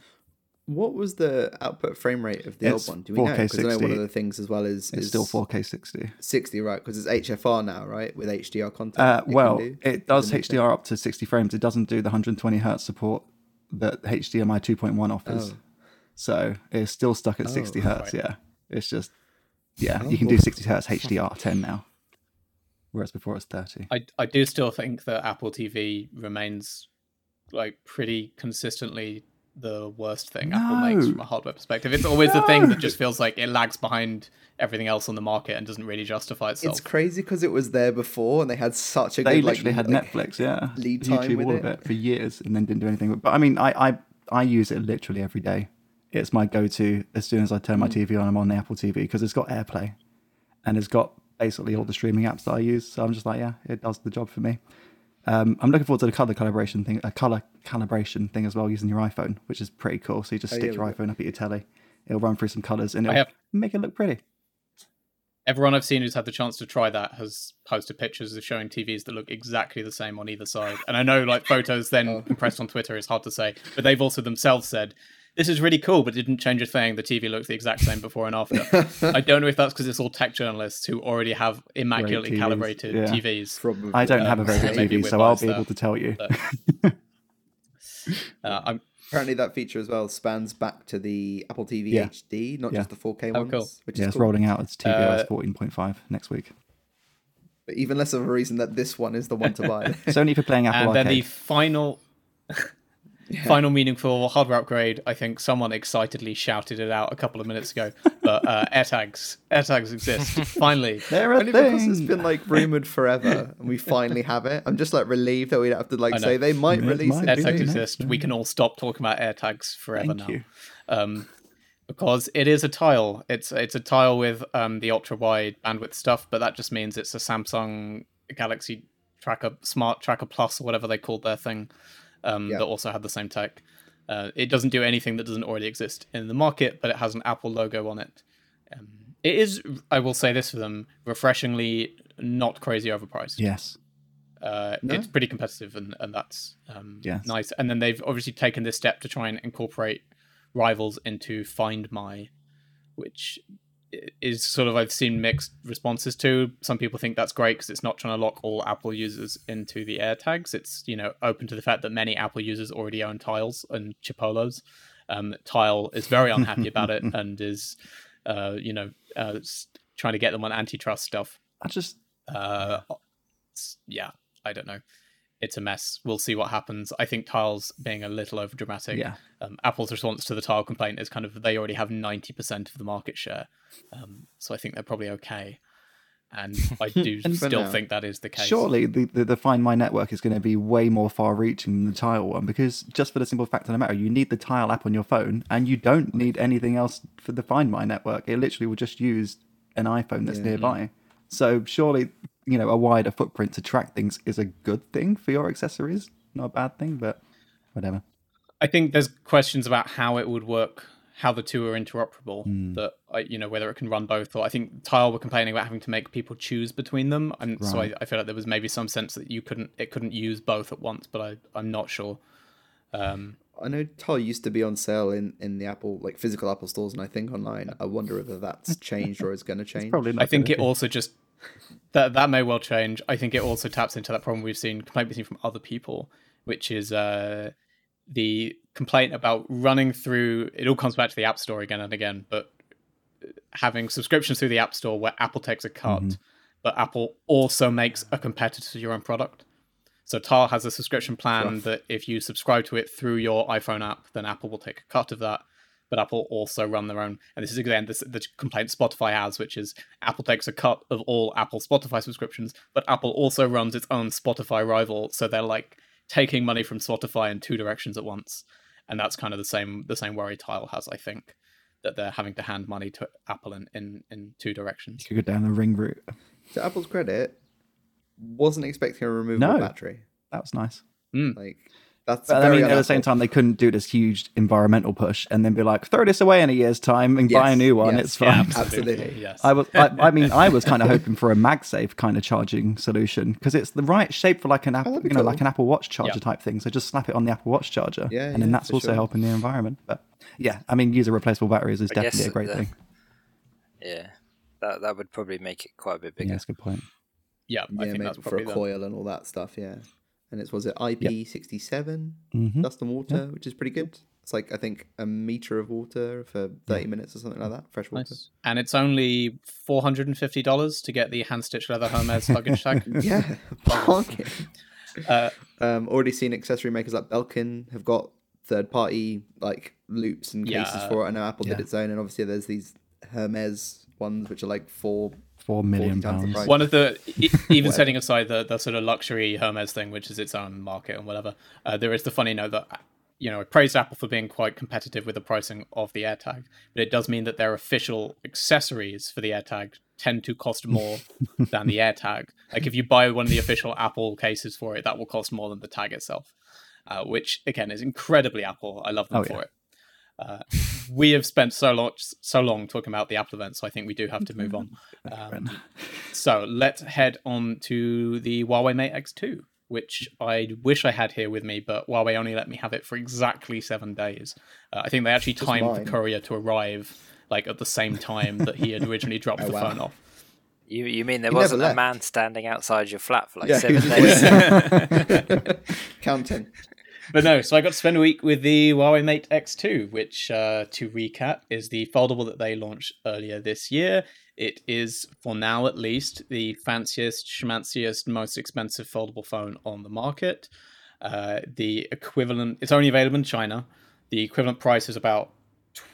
What was the output frame rate of the It's old one? Do we know? 4K Because I know one of the things as well is it's is still 4K 60. 60, right? Because it's HFR now, right? With HDR content. Uh, it well, do. it does the new thing. HDR up to 60 frames. It doesn't do the 120 hertz support that HDMI 2.1 offers. Oh. So it's still stuck at 60 Oh, hertz. right. Yeah, it's just yeah, Oh, you can do 60 hertz HDR 10 now, whereas before it's 30. I I do still think that Apple TV remains like pretty consistently the worst thing Apple makes from a hardware perspective. It's always the thing that just feels like it lags behind everything else on the market and doesn't really justify itself. It's crazy because it was there before and they had such a They good literally like, had like, Netflix, yeah, lead time YouTube, with all of it. it for years, and then didn't do anything. with But I mean, I I I use it literally every day. It's my go-to as soon as I turn my Mm. TV on. I'm on the Apple TV because it's got AirPlay, and it's got basically all the streaming apps that I use. So I'm just like, yeah, it does the job for me. Um, I'm looking forward to the color calibration thing, a color calibration thing as well, using your iPhone, which is pretty cool. So you just Oh, stick yeah, your iPhone up at your telly, it'll run through some colors, and it'll have- make it look pretty. Everyone I've seen who's had the chance to try that has posted pictures of showing TVs that look exactly the same on either side. And I know like photos then Oh. compressed on Twitter is hard to say, but they've also themselves said this is really cool, but it didn't change a thing. The TV looks the exact same before and after. I don't know if that's because it's all tech journalists who already have immaculately TVs, calibrated yeah. TVs. Probably. I don't Um, have a very good TV, so I'll biased be there. able to tell you. But- Uh, I'm Apparently, that feature as well spans back to the Apple TV Yeah. HD, not Yeah. just the 4K Oh, ones. cool. Which yeah, is it's cool. rolling out as tvOS Uh, 14.5 next week. But even less of a reason that this one is the one to buy. It's only for playing Apple and then the Arcade. Final final meaningful hardware upgrade i think someone excitedly shouted it out a couple of minutes ago but uh airtags airtags exist finally They're a Only because it's thing. been like rumored forever, and we finally have it. I'm just like relieved that we don't have to like say they might It release might it. be. airtags soon. exist we can all stop talking about airtags forever Thank now you. um because it is a tile it's it's a tile with um the ultra wide bandwidth stuff but that just means it's a samsung galaxy tracker smart tracker plus or whatever they called their thing um Yeah. that also had the same tech Uh, it doesn't do anything that doesn't already exist in the market, but it has an Apple logo on it. Um, it is, I will say this for them, refreshingly not crazy overpriced. Yes. Uh, No? It's pretty competitive, and, and that's um, Yes. nice. And then they've obviously taken this step to try and incorporate rivals into Find My, which is sort of I've seen mixed responses to. Some people think that's great because it's not trying to lock all Apple users into the AirTags. It's you know open to the fact that many Apple users already own Tiles and Chipolos. Um, Tile is very unhappy about it and is uh, you know uh, trying to get them on antitrust stuff. I just Uh, yeah, I don't know. It's a mess. We'll see what happens. I think Tiles being a little over dramatic. yeah. Um, Apple's response to the Tile complaint is kind of they already have ninety percent of the market share, um, so I think they're probably okay. And I do And- still now. think that is the case. Surely the, the, the Find My network is going to be way more far reaching than the Tile one because just for the simple fact of the matter, you need the Tile app on your phone and you don't need anything else for the Find My network. It literally will just use an iPhone that's Yeah. nearby. So surely, you know, a wider footprint to track things is a good thing for your accessories. Not a bad thing, but whatever. I think there's questions about how it would work, how the two are interoperable. Hmm. That I, you know, whether it can run both. Or I think Tile were complaining about having to make people choose between them, and so I, I feel like there was maybe some sense that you couldn't, it couldn't use both at once. But I, I'm not sure. Um, I know Tile used to be on sale in, in the Apple like physical Apple stores and I think online. I wonder whether that's changed or is going to change. Probably not. I think it be. also just that that may well change. I think it also taps into that problem we've seen complaint we've seen from other people, which is uh, the complaint about running through. It all comes back to the App Store again and again, but having subscriptions through the App Store where Apple takes a cut, Mhm. but Apple also makes a competitor to your own product. So Tile has a subscription plan Rough. that if you subscribe to it through your iPhone app, then Apple will take a cut of that. But Apple also run their own, and this is again this, the complaint Spotify has, which is Apple takes a cut of all Apple Spotify subscriptions, but Apple also runs its own Spotify rival, so they're like taking money from Spotify in two directions at once, and that's kind of the same the same worry Tile has, I think, that they're having to hand money to Apple in in, in two directions. You could go down the ring route. To Apple's credit, wasn't expecting a removable No. battery. That was nice. Hmm. Like that's. But I very mean, at the same time, they couldn't do this huge environmental push and then be like, throw this away in a year's time and buy a new one. yes, it's yeah, fine. absolutely. Yes. I was, I, I mean, I was kind of hoping for a MagSafe kind of charging solution because it's the right shape for like an oh, Apple, that'd you know, cool. like an Apple Watch charger Yeah. type thing. So just slap it on the Apple Watch charger, Yeah, and then yeah, that's also sure. helping the environment. But yeah, I mean, user replaceable batteries is I definitely a great the- thing. Yeah, that that would probably make it quite a bit bigger. Yeah, that's a good point. yeah, I yeah, think maybe that's for a the, coil and all that stuff. Yeah, and it's was it IP sixty seven hmm dust and water, which is pretty good. It's like I think a meter of water for thirty minutes or something like that, fresh water. Nice. And it's only four hundred and fifty dollars to get the hand stitched leather Hermes luggage tag. Yeah, bargain. Uh, Um, already seen accessory makers like Belkin have got third party like loops and cases Yeah. for it. I know Apple did its own, and obviously there's these Hermes ones which are like four. Four million 40 times the pounds. price. one of the e- even setting aside the, the sort of luxury Hermes thing, which is its own market and whatever, uh, there is the funny note that you know I praised Apple for being quite competitive with the pricing of the AirTag, but it does mean that their official accessories for the AirTag tend to cost more than the AirTag. Like if you buy one of the official Apple cases for it, that will cost more than the tag itself, uh, which again is incredibly Apple. I love them Oh, for yeah. it. Uh, we have spent so long, so long talking about the Apple event, so I think we do have to move on. Um, so let's head on to the Huawei Mate X2, which I wish I had here with me, but Huawei only let me have it for exactly seven days. Uh, I think they actually timed the courier to arrive like at the same time that he had originally dropped Oh, the wow. phone off. You you mean there He wasn't a man standing outside your flat for like Yeah, seven days? Counting. But no, so I got to spend a week with the Huawei Mate X2, which, uh, to recap, is the foldable that they launched earlier this year. It is, for now at least, the fanciest, schmanciest, most expensive foldable phone on the market. Uh, the equivalent, it's only available in China. The equivalent price is about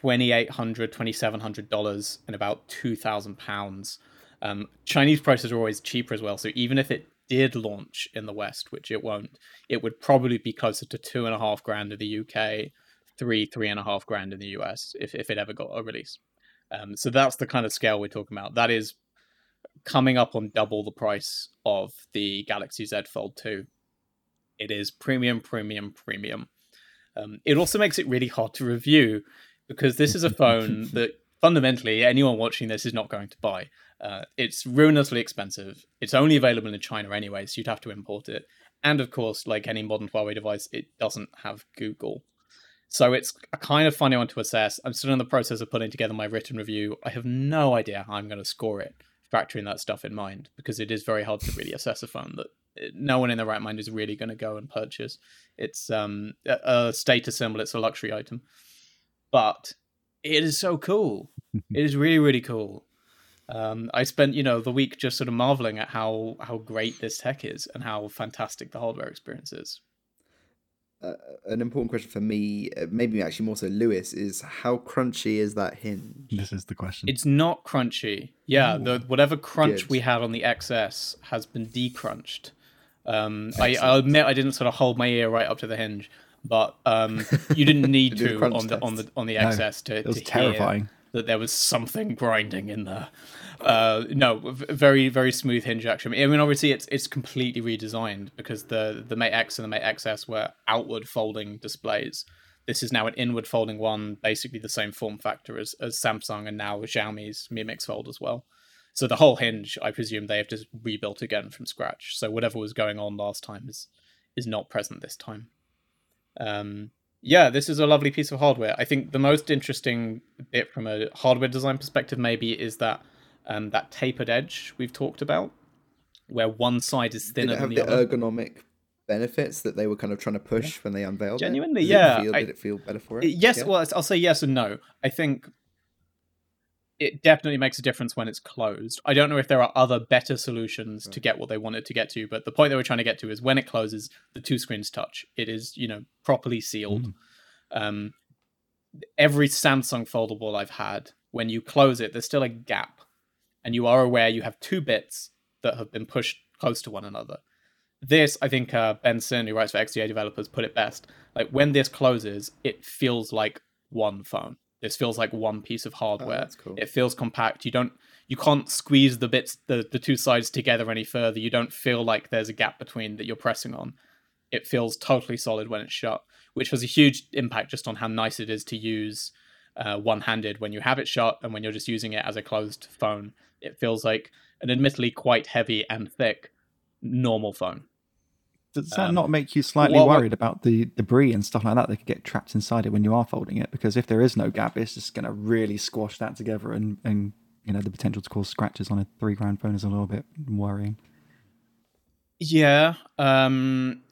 $2,800, $2,700 and about £2,000. Um, Chinese prices are always cheaper as well. So even if it did launch in the West, which it won't, it would probably be closer to two and a half grand in the UK, three, three and a half grand in the US if, if it ever got a release. Um, so that's the kind of scale we're talking about. That is coming up on double the price of the Galaxy Z Fold 2. It is premium, premium, premium. Um, it also makes it really hard to review because this is a phone that fundamentally anyone watching this is not going to buy. Uh, it's ruinously expensive. It's only available in China anyway, so you'd have to import it. And of course, like any modern Huawei device, it doesn't have Google. So it's a kind of funny one to assess. I'm still in the process of putting together my written review. I have no idea how I'm going to score it, factoring that stuff in mind, because it is very hard to really assess a phone that uh, no one in their right mind is really going to go and purchase. It's um, a status symbol. It's a luxury item, but it is so cool. it is really really cool. Um, I spent you know the week just sort of marveling at how how great this tech is and how fantastic the hardware experience is. Uh, an important question for me, uh, maybe actually more so Lewis, is how crunchy is that hinge? This is the question. It's not crunchy. Yeah, the whatever crunch Good. we had on the XS has been decrunched. Um, I, I'll admit I didn't sort of hold my ear right up to the hinge, but um, you didn't need to on the on the on the XS no, to, it was to terrifying. That there was something grinding in there. Uh, no, very very smooth hinge action. I mean, obviously it's it's completely redesigned because the the Mate X and the Mate XS were outward folding displays. This is now an inward folding one, basically the same form factor as, as Samsung and now Xiaomi's Mi Mix Fold as well. So the whole hinge, I presume, they have just rebuilt again from scratch. So whatever was going on last time is is not present this time. Um, yeah, this is a lovely piece of hardware. I think the most interesting bit from a hardware design perspective maybe is that um, that tapered edge we've talked about, where one side is thinner did it have than the, the other. ergonomic benefits that they were kind of trying to push yeah. when they unveiled Genuinely, it? Genuinely, yeah. It feel, I, did it feel better for it? Yes, yeah. well, I'll say yes and no. I think it definitely makes a difference when it's closed. I don't know if there are other better solutions right. to get what they wanted to get to, but the point they were trying to get to is when it closes, the two screens touch. It is, you know, properly sealed. Mm. Um, every Samsung foldable I've had, when you close it, there's still a gap and you are aware you have two bits that have been pushed close to one another. This, I think, uh, Ben Sin, who writes for XDA developers, put it best. Like when this closes, it feels like one phone. This feels like one piece of hardware. Oh, cool. It feels compact. You don't, you can't squeeze the bits, the the two sides together any further. You don't feel like there's a gap between that you're pressing on. It feels totally solid when it's shut, which has a huge impact just on how nice it is to use uh, one-handed when you have it shut and when you're just using it as a closed phone it feels like an admittedly quite heavy and thick normal phone. Does that um, not make you slightly worried about the debris and stuff like that that could get trapped inside it when you are folding it? Because if there is no gap, it's just going to really squash that together, and, and you know the potential to cause scratches on a three grand phone is a little bit worrying. Yeah, um,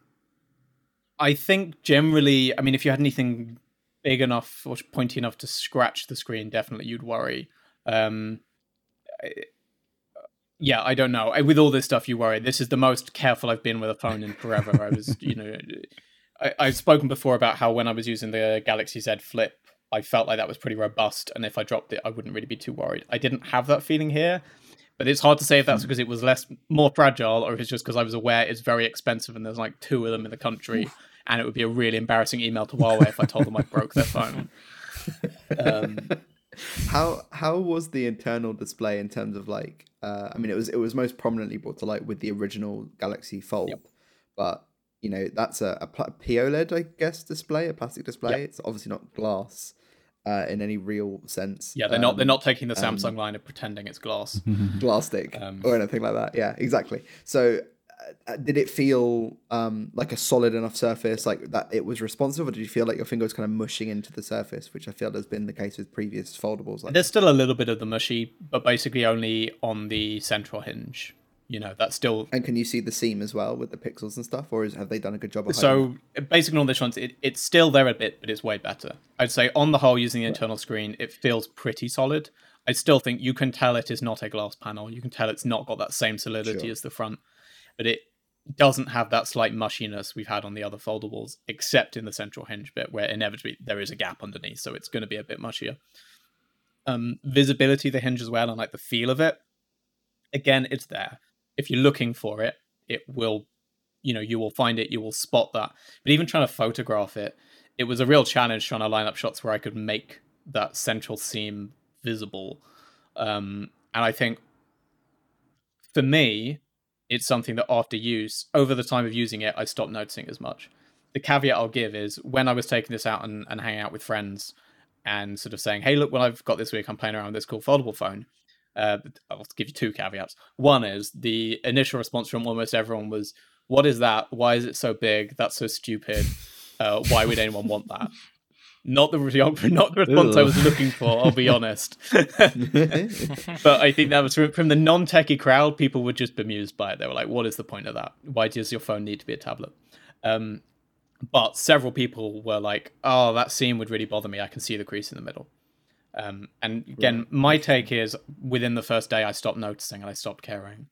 I think generally, I mean, if you had anything big enough or pointy enough to scratch the screen, definitely you'd worry. Um, yeah, I don't know. With all this stuff, you worry. This is the most careful I've been with a phone in forever. I was, you know, I, I've spoken before about how when I was using the Galaxy Z Flip, I felt like that was pretty robust, and if I dropped it, I wouldn't really be too worried. I didn't have that feeling here, but it's hard to say if that's because it was less, more fragile, or if it's just because I was aware it's very expensive and there's like two of them in the country, and it would be a really embarrassing email to Huawei if I told them I broke their phone. Um, how how was the internal display in terms of like uh, I mean it was it was most prominently brought to light with the original Galaxy Fold, yep. but you know that's a, a POLED I guess display, a plastic display. Yep. It's obviously not glass uh, in any real sense. Yeah, they're um, not they're not taking the Samsung um, line of pretending it's glass, glass stick um, or anything like that. Yeah, exactly. So did it feel um, like a solid enough surface, like that it was responsive, or did you feel like your finger was kind of mushing into the surface, which I feel has been the case with previous foldables? Like There's still a little bit of the mushy, but basically only on the central hinge. You know, that's still. And can you see the seam as well with the pixels and stuff, or is, have they done a good job? Of so basically, on this one, it, it's still there a bit, but it's way better. I'd say on the whole, using the internal screen, it feels pretty solid. I still think you can tell it is not a glass panel. You can tell it's not got that same solidity sure. as the front but it doesn't have that slight mushiness we've had on the other foldables, except in the central hinge bit where inevitably there is a gap underneath, so it's going to be a bit mushier. Um, visibility the hinge as well, and like the feel of it. Again, it's there. If you're looking for it, it will, you know, you will find it. You will spot that. But even trying to photograph it, it was a real challenge trying to line up shots where I could make that central seam visible. Um, and I think for me, it's something that after use, over the time of using it, I stopped noticing as much. the caveat I'll give is when I was taking this out and, and hanging out with friends and sort of saying, "Hey, look what I've got this week. I'm playing around with this cool foldable phone." Uh, I'll give you two caveats. One is the initial response from almost everyone was, "What is that? Why is it so big? That's so stupid. Uh, why would anyone want that?" Not the not the response. I was looking for. I'll be honest, but I think that was from, from the non-techie crowd. People were just bemused by it. They were like, "What is the point of that? Why does your phone need to be a tablet?" Um, but several people were like, "Oh, that seam would really bother me. I can see the crease in the middle." Um, and again, right. my take is within the first day, I stopped noticing and I stopped caring.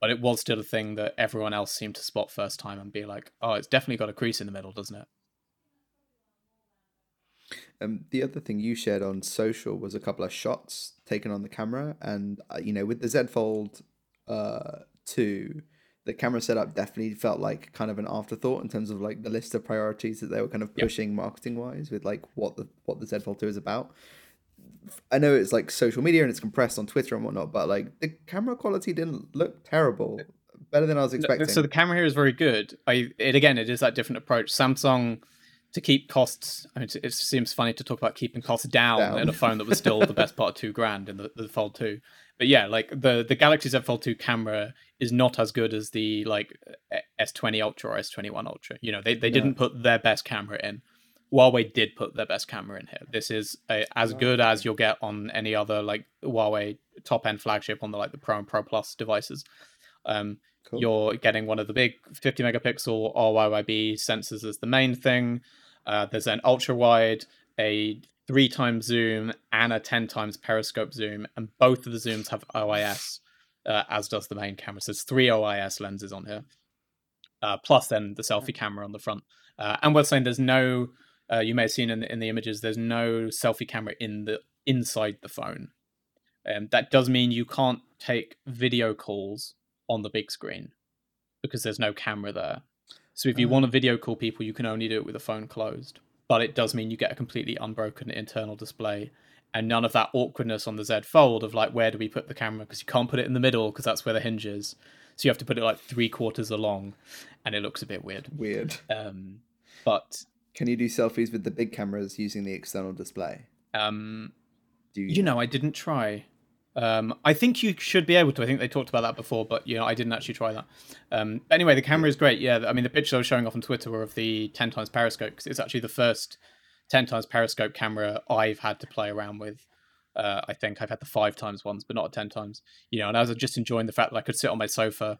But it was still a thing that everyone else seemed to spot first time and be like, "Oh, it's definitely got a crease in the middle, doesn't it?" Um, the other thing you shared on social was a couple of shots taken on the camera, and uh, you know, with the Z Fold uh, two, the camera setup definitely felt like kind of an afterthought in terms of like the list of priorities that they were kind of pushing yep. marketing wise with like what the what the Z Fold two is about. I know it's like social media and it's compressed on Twitter and whatnot, but like the camera quality didn't look terrible. Better than I was expecting. So the camera here is very good. I it again, it is that different approach. Samsung to keep costs. I mean, it seems funny to talk about keeping costs down, down. in a phone that was still the best part of two grand in the, the Fold two. But yeah, like the the Galaxy Z Fold two camera is not as good as the like S twenty Ultra or S twenty one Ultra. You know, they they didn't put their best camera in. Huawei did put their best camera in here. This is a, as good as you'll get on any other like Huawei top end flagship on the like the Pro and Pro Plus devices. Um, cool. You're getting one of the big 50 megapixel RYYB sensors as the main thing. Uh, there's an ultra wide, a three times zoom, and a 10 times periscope zoom, and both of the zooms have OIS, uh, as does the main camera. So there's three OIS lenses on here, uh, plus then the selfie camera on the front. Uh, and we're saying there's no, uh, you may have seen in the, in the images, there's no selfie camera in the inside the phone. Um, that does mean you can't take video calls on the big screen because there's no camera there. So if you mm. want to video call people, you can only do it with the phone closed. But it does mean you get a completely unbroken internal display and none of that awkwardness on the Z Fold of like where do we put the camera because you can't put it in the middle because that's where the hinge is. So you have to put it like three quarters along, and it looks a bit weird. Weird. Um, but can you do selfies with the big cameras using the external display? Um, do you, you know I didn't try. Um, I think you should be able to. I think they talked about that before, but you know, I didn't actually try that. Um, anyway, the camera is great. Yeah, I mean, the pictures I was showing off on Twitter were of the 10 times periscope because it's actually the first 10 times periscope camera I've had to play around with. Uh, I think I've had the five times ones, but not a 10 times. You know, and I was just enjoying the fact that I could sit on my sofa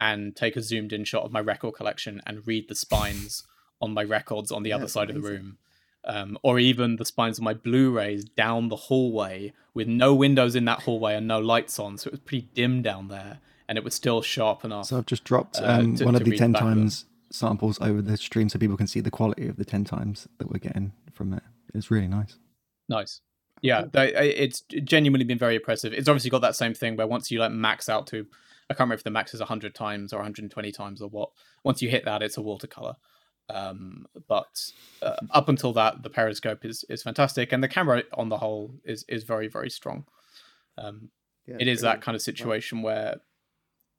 and take a zoomed in shot of my record collection and read the spines on my records on the other side amazing. of the room um, or even the spines of my Blu-rays down the hallway with no windows in that hallway and no lights on, so it was pretty dim down there, and it was still sharp enough. So I've just dropped uh, um, uh, to, one of the ten times samples over the stream, so people can see the quality of the ten times that we're getting from it. It's really nice. Nice. Yeah, it's genuinely been very impressive. It's obviously got that same thing where once you like max out to, I can't remember if the max is 100 times or 120 times or what. Once you hit that, it's a watercolor. Um, but uh, up until that, the periscope is is fantastic, and the camera on the whole is is very very strong. Um, yeah, it is that kind of situation where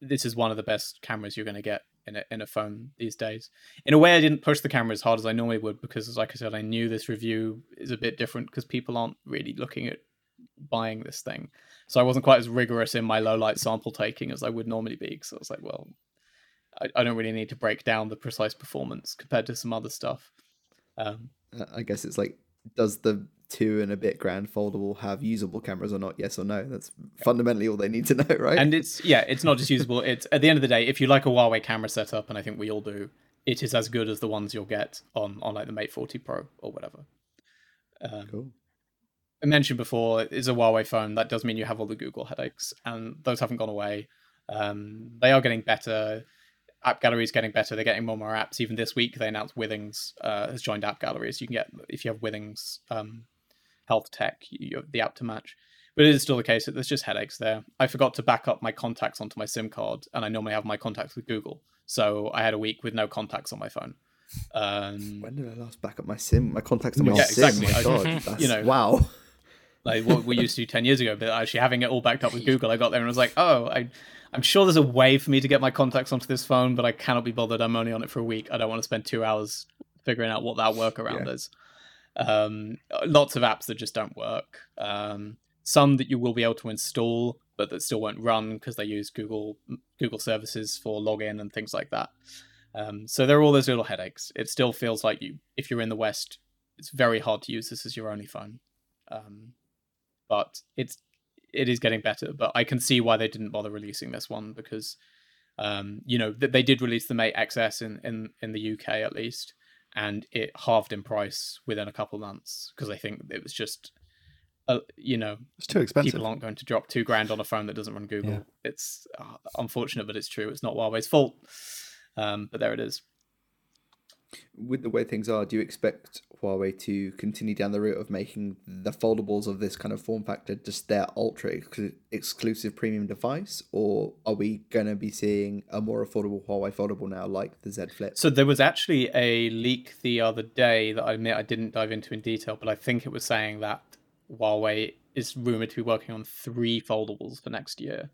this is one of the best cameras you're going to get in a in a phone these days. In a way, I didn't push the camera as hard as I normally would because, like I said, I knew this review is a bit different because people aren't really looking at buying this thing. So I wasn't quite as rigorous in my low light sample taking as I would normally be. Because I was like, well, I, I, don't really need to break down the precise performance compared to some other stuff. Um, I guess it's like, does the two and a bit grand foldable have usable cameras or not? Yes or no. That's fundamentally all they need to know, right? And it's yeah, it's not just usable. It's at the end of the day, if you like a Huawei camera setup, and I think we all do, it is as good as the ones you'll get on on like the Mate 40 Pro or whatever. Um, cool. I mentioned before, it's a Huawei phone. That does mean you have all the Google headaches, and those haven't gone away. Um, they are getting better app gallery is getting better. They're getting more and more apps. Even this week, they announced Withings uh, has joined app galleries. You can get if you have Withings um, Health Tech, you the app to match. But it is still the case that there's just headaches there. I forgot to back up my contacts onto my SIM card, and I normally have my contacts with Google. So I had a week with no contacts on my phone. Um, when did I last back up my SIM? My contacts on my yeah, SIM. Exactly. My God, you know, wow. Like what we used to do ten years ago, but actually having it all backed up with Google, I got there and I was like, oh, I I'm sure there's a way for me to get my contacts onto this phone, but I cannot be bothered. I'm only on it for a week. I don't want to spend two hours figuring out what that workaround yeah. is. Um, lots of apps that just don't work. Um, some that you will be able to install, but that still won't run because they use Google Google services for login and things like that. Um, so there are all those little headaches. It still feels like you, if you're in the West, it's very hard to use this as your only phone. Um, but it's it is getting better. But I can see why they didn't bother releasing this one because, um, you know, that they did release the Mate XS in in in the UK at least, and it halved in price within a couple months because I think it was just. Uh, you know, it's too expensive. People aren't going to drop two grand on a phone that doesn't run Google. Yeah. It's uh, unfortunate, but it's true. It's not Huawei's fault. Um, but there it is. With the way things are, do you expect Huawei to continue down the route of making the foldables of this kind of form factor just their ultra ex- exclusive premium device, or are we going to be seeing a more affordable Huawei foldable now, like the Z Flip? So there was actually a leak the other day that I admit I didn't dive into in detail, but I think it was saying that Huawei is rumored to be working on three foldables for next year,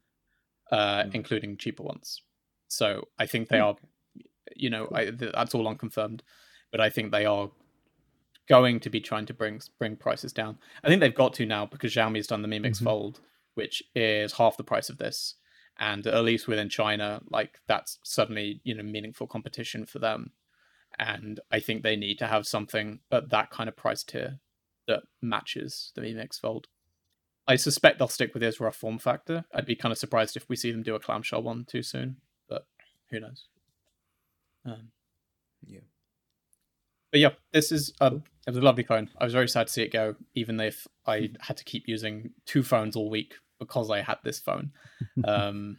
uh, mm. including cheaper ones. So I think they mm. are, you know, I, that's all unconfirmed, but I think they are going to be trying to bring bring prices down. I think they've got to now because Xiaomi's done the Mi Mix mm-hmm. Fold, which is half the price of this, and at least within China, like that's suddenly you know meaningful competition for them. And I think they need to have something at that kind of price tier that matches the Mi Mix Fold. I suspect they'll stick with this rough form factor. I'd be kind of surprised if we see them do a clamshell one too soon but who knows? Um, yeah. But yeah, this is a it was a lovely phone. I was very sad to see it go, even if I had to keep using two phones all week because I had this phone. um,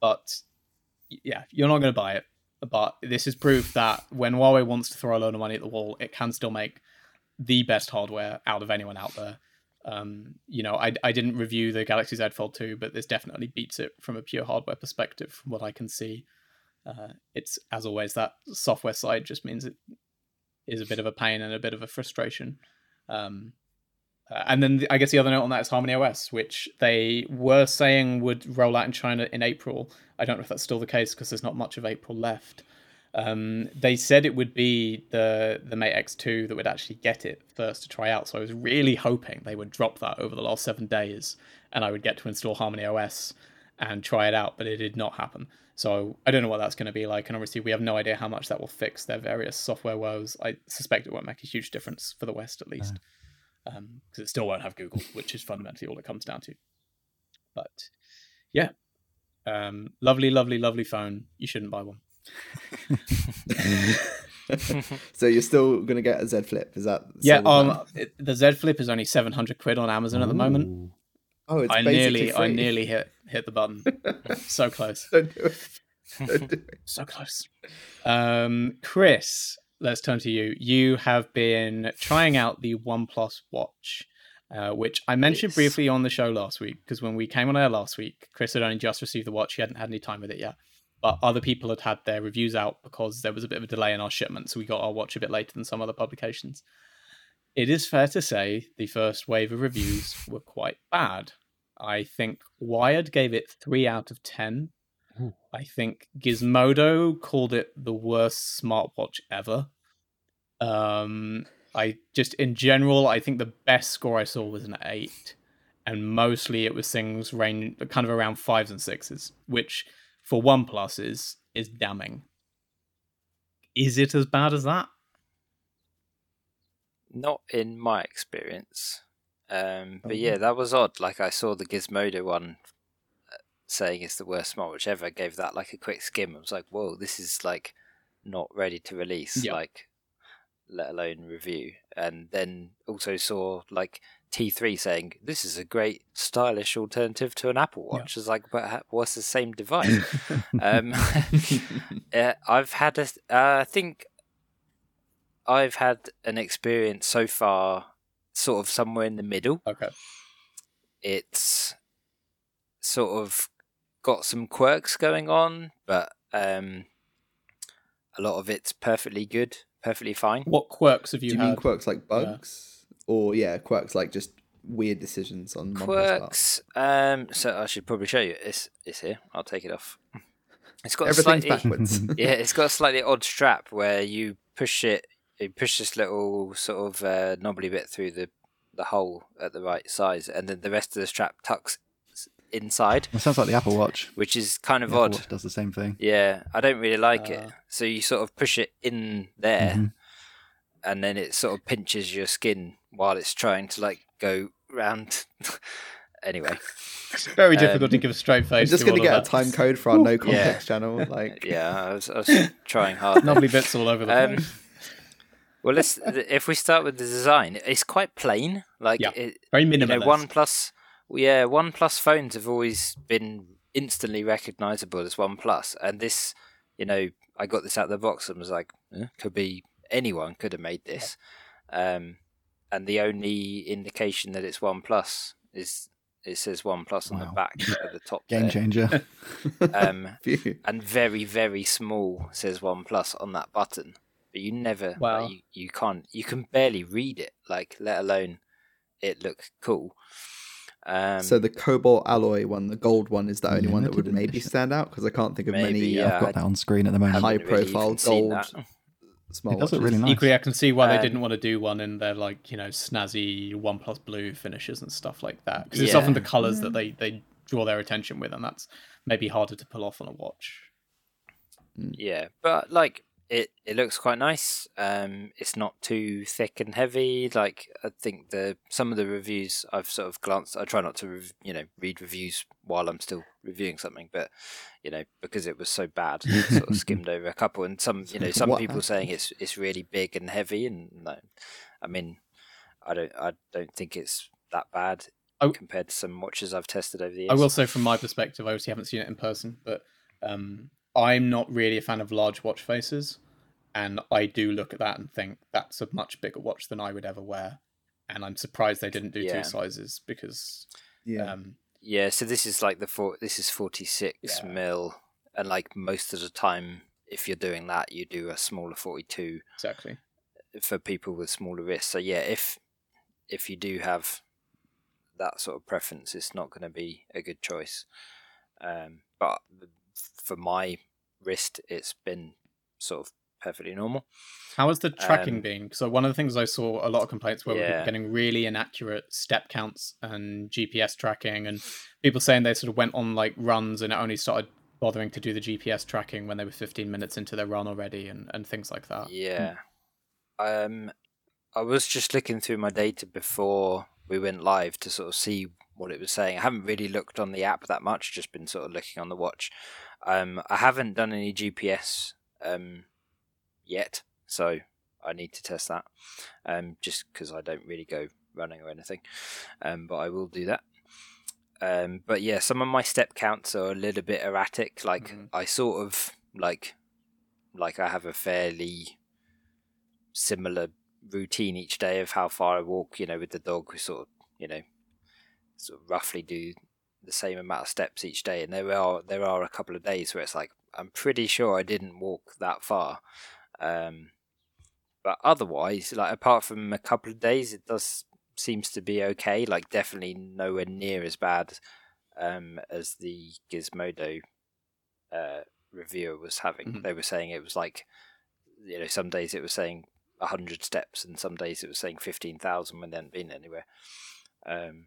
but yeah, you're not going to buy it. But this is proof that when Huawei wants to throw a load of money at the wall, it can still make the best hardware out of anyone out there. Um, you know, I, I didn't review the Galaxy Z Fold 2, but this definitely beats it from a pure hardware perspective, from what I can see. Uh, it's as always that software side just means it is a bit of a pain and a bit of a frustration. Um, uh, and then the, I guess the other note on that is Harmony OS, which they were saying would roll out in China in April. I don't know if that's still the case because there's not much of April left. Um, they said it would be the the Mate X2 that would actually get it first to try out. So I was really hoping they would drop that over the last seven days, and I would get to install Harmony OS and try it out. But it did not happen. So I don't know what that's going to be like, and obviously we have no idea how much that will fix their various software woes. I suspect it won't make a huge difference for the West, at least, because um, it still won't have Google, which is fundamentally all it comes down to. But yeah, um, lovely, lovely, lovely phone. You shouldn't buy one. so you're still going to get a Z Flip? Is that yeah? Um, it, the Z Flip is only seven hundred quid on Amazon Ooh. at the moment. Oh, it's I nearly, free. I nearly hit hit the button. so close. Don't do it. Don't do it. so close. Um, Chris, let's turn to you. You have been trying out the OnePlus Watch, uh, which I mentioned yes. briefly on the show last week because when we came on air last week, Chris had only just received the watch. He hadn't had any time with it yet. But other people had had their reviews out because there was a bit of a delay in our shipment, so we got our watch a bit later than some other publications. It is fair to say the first wave of reviews were quite bad. I think Wired gave it three out of ten. Ooh. I think Gizmodo called it the worst smartwatch ever. Um, I just in general, I think the best score I saw was an eight, and mostly it was things range kind of around fives and sixes, which for OnePlus is is damning. Is it as bad as that? Not in my experience. Um, but oh, yeah, that was odd. Like I saw the Gizmodo one uh, saying it's the worst smartwatch ever. I gave that like a quick skim. I was like, whoa, this is like not ready to release. Yep. Like, let alone review. And then also saw like T3 saying this is a great stylish alternative to an Apple Watch. It's like, but what's the same device? um, uh, I've had a, uh, I think I've had an experience so far sort of somewhere in the middle. Okay. It's sort of got some quirks going on, but um, a lot of it's perfectly good, perfectly fine. What quirks have you? Do you had? mean quirks like bugs, yeah. or yeah, quirks like just weird decisions on quirks? Um, so I should probably show you. It's it's here. I'll take it off. It's got everything's slightly, backwards. yeah, it's got a slightly odd strap where you push it you push this little sort of uh, knobbly bit through the the hole at the right size, and then the rest of the strap tucks inside. It sounds like the Apple Watch. Which is kind of the odd. Apple Watch does the same thing. Yeah, I don't really like Uh, it. So you sort of push it in there, Mhm. and then it sort of pinches your skin while it's trying to like go round. anyway, It's very Um, difficult to give a straight face. I'm just to going to get a time code for our no context channel. Like, yeah, I was, I was trying hard. there. Lovely bits all over the Um, place. Well, let's if we start with the design, it's quite plain. Like Yeah, it, Very you know, minimalist. OnePlus. Yeah, OnePlus phones have always been instantly recognizable as OnePlus, and this, you know, I got this out of the box and was like, eh, could be anyone could have made this, um, and the only indication that it's one plus is it says one plus on the back at the top Game there, changer. um, and very very small says one plus on that button. But you never, like, you, you can't, you can barely read it. Like, let alone it look cool. Um, so the cobalt alloy one, the gold one, is the only one that would Limited maybe edition. stand out because I can't think of Maybe, many yeah. uh, I've got that on screen at the moment. high really profile even gold small It does look really nice. Equally, I can see why they Um, didn't want to do one in their like you know snazzy OnePlus Blue finishes and stuff like that because it's Yeah. often the colors that they they draw their attention with, and that's maybe harder to pull off on a watch. Yeah, but like it, it looks quite nice. Um, it's not too thick and heavy. Like I think the some of the reviews I've sort of glanced. I try not to rev, you know read reviews while I'm still reviewing something, but you know because it was so bad, I sort of skimmed over a couple. And some you know some What people saying it's it's really big and heavy, and no, I mean I don't I don't think it's that bad. Compared to some watches I've tested over the years. I will say from my perspective, I obviously haven't seen it in person, but um, I'm not really a fan of large watch faces, and I do look at that and think that's a much bigger watch than I would ever wear, and I'm surprised they didn't do Yeah. two sizes because Yeah. um, Yeah, so this is like the four. This is forty six Yeah. mil, and like most of the time, if you're doing that, you do a smaller forty two exactly. for people with smaller wrists. So yeah, if if you do have that sort of preference, it's not going to be a good choice. Um, but for my wrist, it's been sort of perfectly normal. How has the tracking Um, been? So one of the things I saw a lot of complaints were Yeah. getting really inaccurate step counts and GPS tracking, and people saying they sort of went on like runs and it only started bothering to do the GPS tracking when they were 15 minutes into their run already, and, and things like that. Yeah. Um, I was just looking through my data before we went live to sort of see what it was saying. I haven't really looked on the app that much, just been sort of looking on the watch. Um, I haven't done any GPS um, yet, so I need to test that. Um, just because I don't really go running or anything, um, but I will do that. Um, but yeah, some of my step counts are a little bit erratic. Like Mhm. I sort of like, like I have a fairly similar routine each day of how far I walk. You know, with the dog, we sort of, you know, sort of roughly do the same amount of steps each day. And there are there are a couple of days where it's like I'm pretty sure I didn't walk that far. Um, but otherwise, like apart from a couple of days, it does seems to be okay. Like definitely nowhere near as bad um, as the Gizmodo uh, reviewer was having. Mhm. They were saying it was like, you know, some days it was saying hundred steps, and some days it was saying fifteen thousand when they hadn't been anywhere. Um,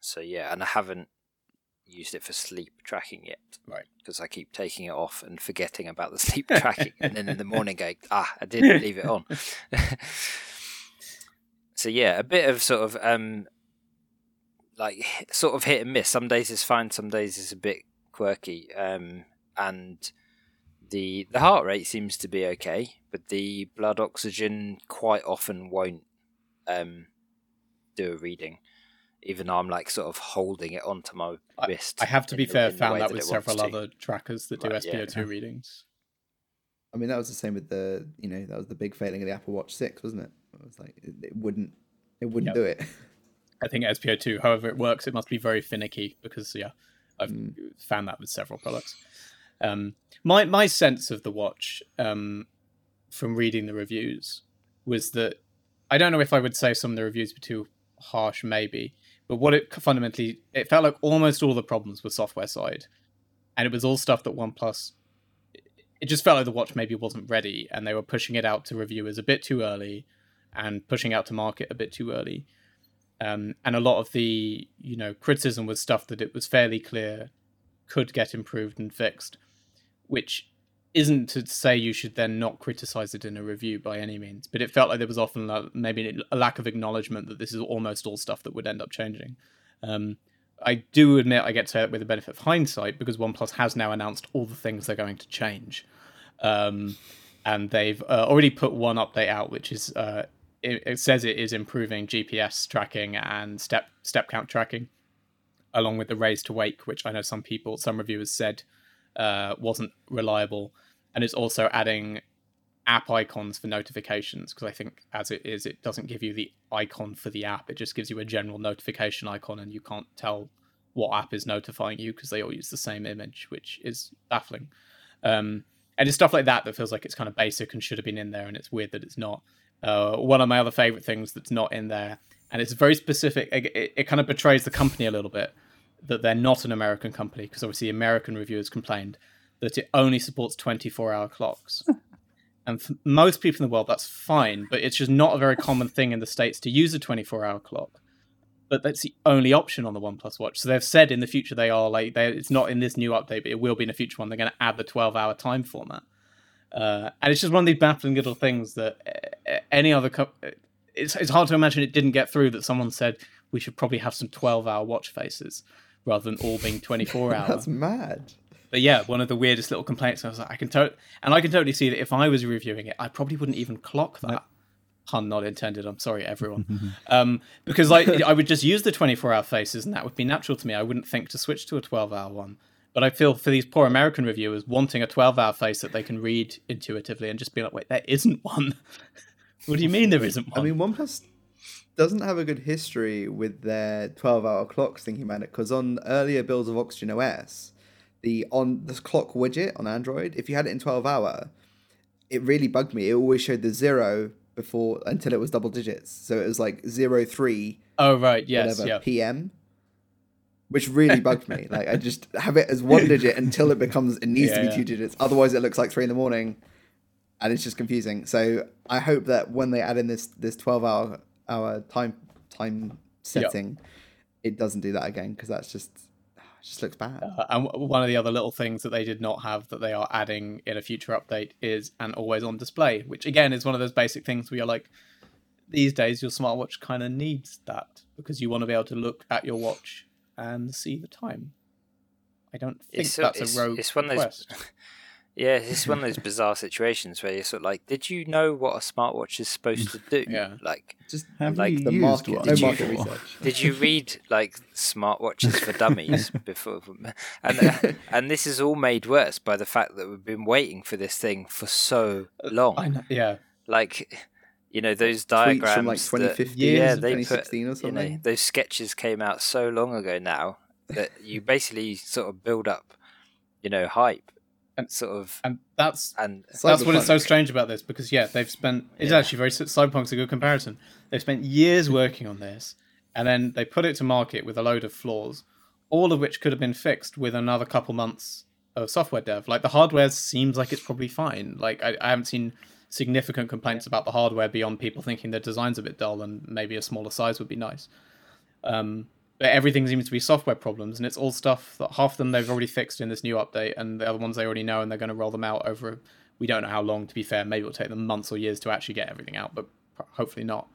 so yeah, and I haven't used it for sleep tracking yet, Right. Because I keep taking it off and forgetting about the sleep tracking, and then in the morning going, ah, I didn't leave it on. so yeah, a bit of sort of um, like sort of hit and miss. Some days it's fine, some days it's a bit quirky. Um, and the the heart rate seems to be okay, but the blood oxygen quite often won't um, do a reading. Even though I'm like sort of holding it onto my wrist. I have to be the- fair, in the found way that with it wants several to. other trackers that do Right, yeah. SPO2 readings. I mean, that was the same with the, you know, that was the big failing of the Apple Watch Six, wasn't it? It was like it, it wouldn't, it wouldn't Yep. do it. I think SPO2, however it works, it must be very finicky because yeah, I've Mm. found that with several products. Um, my my sense of the watch um, from reading the reviews was that I don't know if I would say some of the reviews were too harsh, maybe, but what it fundamentally it felt like almost all the problems were software side, and it was all stuff that OnePlus it just felt like the watch maybe wasn't ready, and they were pushing it out to reviewers a bit too early, and pushing out to market a bit too early. Um, and a lot of the you know criticism was stuff that it was fairly clear could get improved and fixed, which isn't to say you should then not criticize it in a review by any means, but it felt like there was often maybe a lack of acknowledgement that this is almost all stuff that would end up changing. Um, I do admit I get to say it with the benefit of hindsight because OnePlus has now announced all the things they're going to change. Um, and they've uh, already put one update out, which is uh, it, it, says it is improving GPS tracking and step step count tracking, along with the raise to wake, which I know some people, some reviewers said uh, wasn't reliable, and it's also adding app icons for notifications because I think as it is, it doesn't give you the icon for the app. It just gives you a general notification icon, and you can't tell what app is notifying you because they all use the same image, which is baffling. Um, and it's stuff like that that feels like it's kind of basic and should have been in there, and it's weird that it's not. Uh, one of my other favorite things that's not in there, and it's very specific. It, it, it kind of betrays the company a little bit that they're not an American company because obviously American reviewers complained that it only supports 24 hour clocks. and for most people in the world, that's fine, but it's just not a very common thing in the States to use a 24 hour clock. But that's the only option on the OnePlus Watch. So they've said in the future they are like, it's not in this new update, but it will be in a future one. They're going to add the 12 hour time format. Uh, and it's just one of these baffling little things that uh, any other. Co- it's, it's hard to imagine it didn't get through that someone said we should probably have some 12 hour watch faces rather than all being 24 hours. That's mad. But yeah, one of the weirdest little complaints. I was like, I can totally, and I can totally see that if I was reviewing it, I probably wouldn't even clock that. Pun not intended. I'm sorry, everyone. um, because like I would just use the 24 hour faces, and that would be natural to me. I wouldn't think to switch to a 12 hour one. But I feel for these poor American reviewers wanting a 12 hour face that they can read intuitively and just be like, wait, there isn't one. what do you mean there isn't one? I mean, OnePlus doesn't have a good history with their 12 hour clocks thinking about it because on earlier builds of Oxygen OS, the on the clock widget on Android, if you had it in 12 hour, it really bugged me. It always showed the zero before until it was double digits. So it was like zero three. Oh right, yes, whatever, yeah. PM. Which really bugged me. Like I just have it as one digit until it becomes it needs yeah, to be two digits. Otherwise, it looks like three in the morning, and it's just confusing. So I hope that when they add in this this twelve hour hour time time setting, yep. it doesn't do that again because that's just just looks bad. Uh, and one of the other little things that they did not have that they are adding in a future update is an always on display, which again is one of those basic things where you're like, these days your smartwatch kind of needs that because you want to be able to look at your watch and see the time. I don't think it's, that's a rogue. It's one request. of those. Yeah, it's one of those bizarre situations where you're sort of like, did you know what a smartwatch is supposed to do? yeah. Like, just have like the market, one? Did, no market you, research. did you read like smartwatches for dummies before? And uh, and this is all made worse by the fact that we've been waiting for this thing for so uh, long. Yeah. Like, you know those diagrams from like 2015 that, yeah they 2016 put, or something you know, those sketches came out so long ago now that you basically sort of build up you know hype and sort of. and that's and that's what is so strange about this because yeah they've spent it's yeah. actually very cyberpunk's a good comparison. They've spent years working on this and then they put it to market with a load of flaws all of which could have been fixed with another couple months of software dev. Like the hardware seems like it's probably fine. Like I, I haven't seen significant complaints about the hardware beyond people thinking the design's a bit dull and maybe a smaller size would be nice. Um, but everything seems to be software problems, and it's all stuff that half of them they've already fixed in this new update, and the other ones they already know, and they're going to roll them out over. We don't know how long. To be fair, maybe it'll take them months or years to actually get everything out, but hopefully not.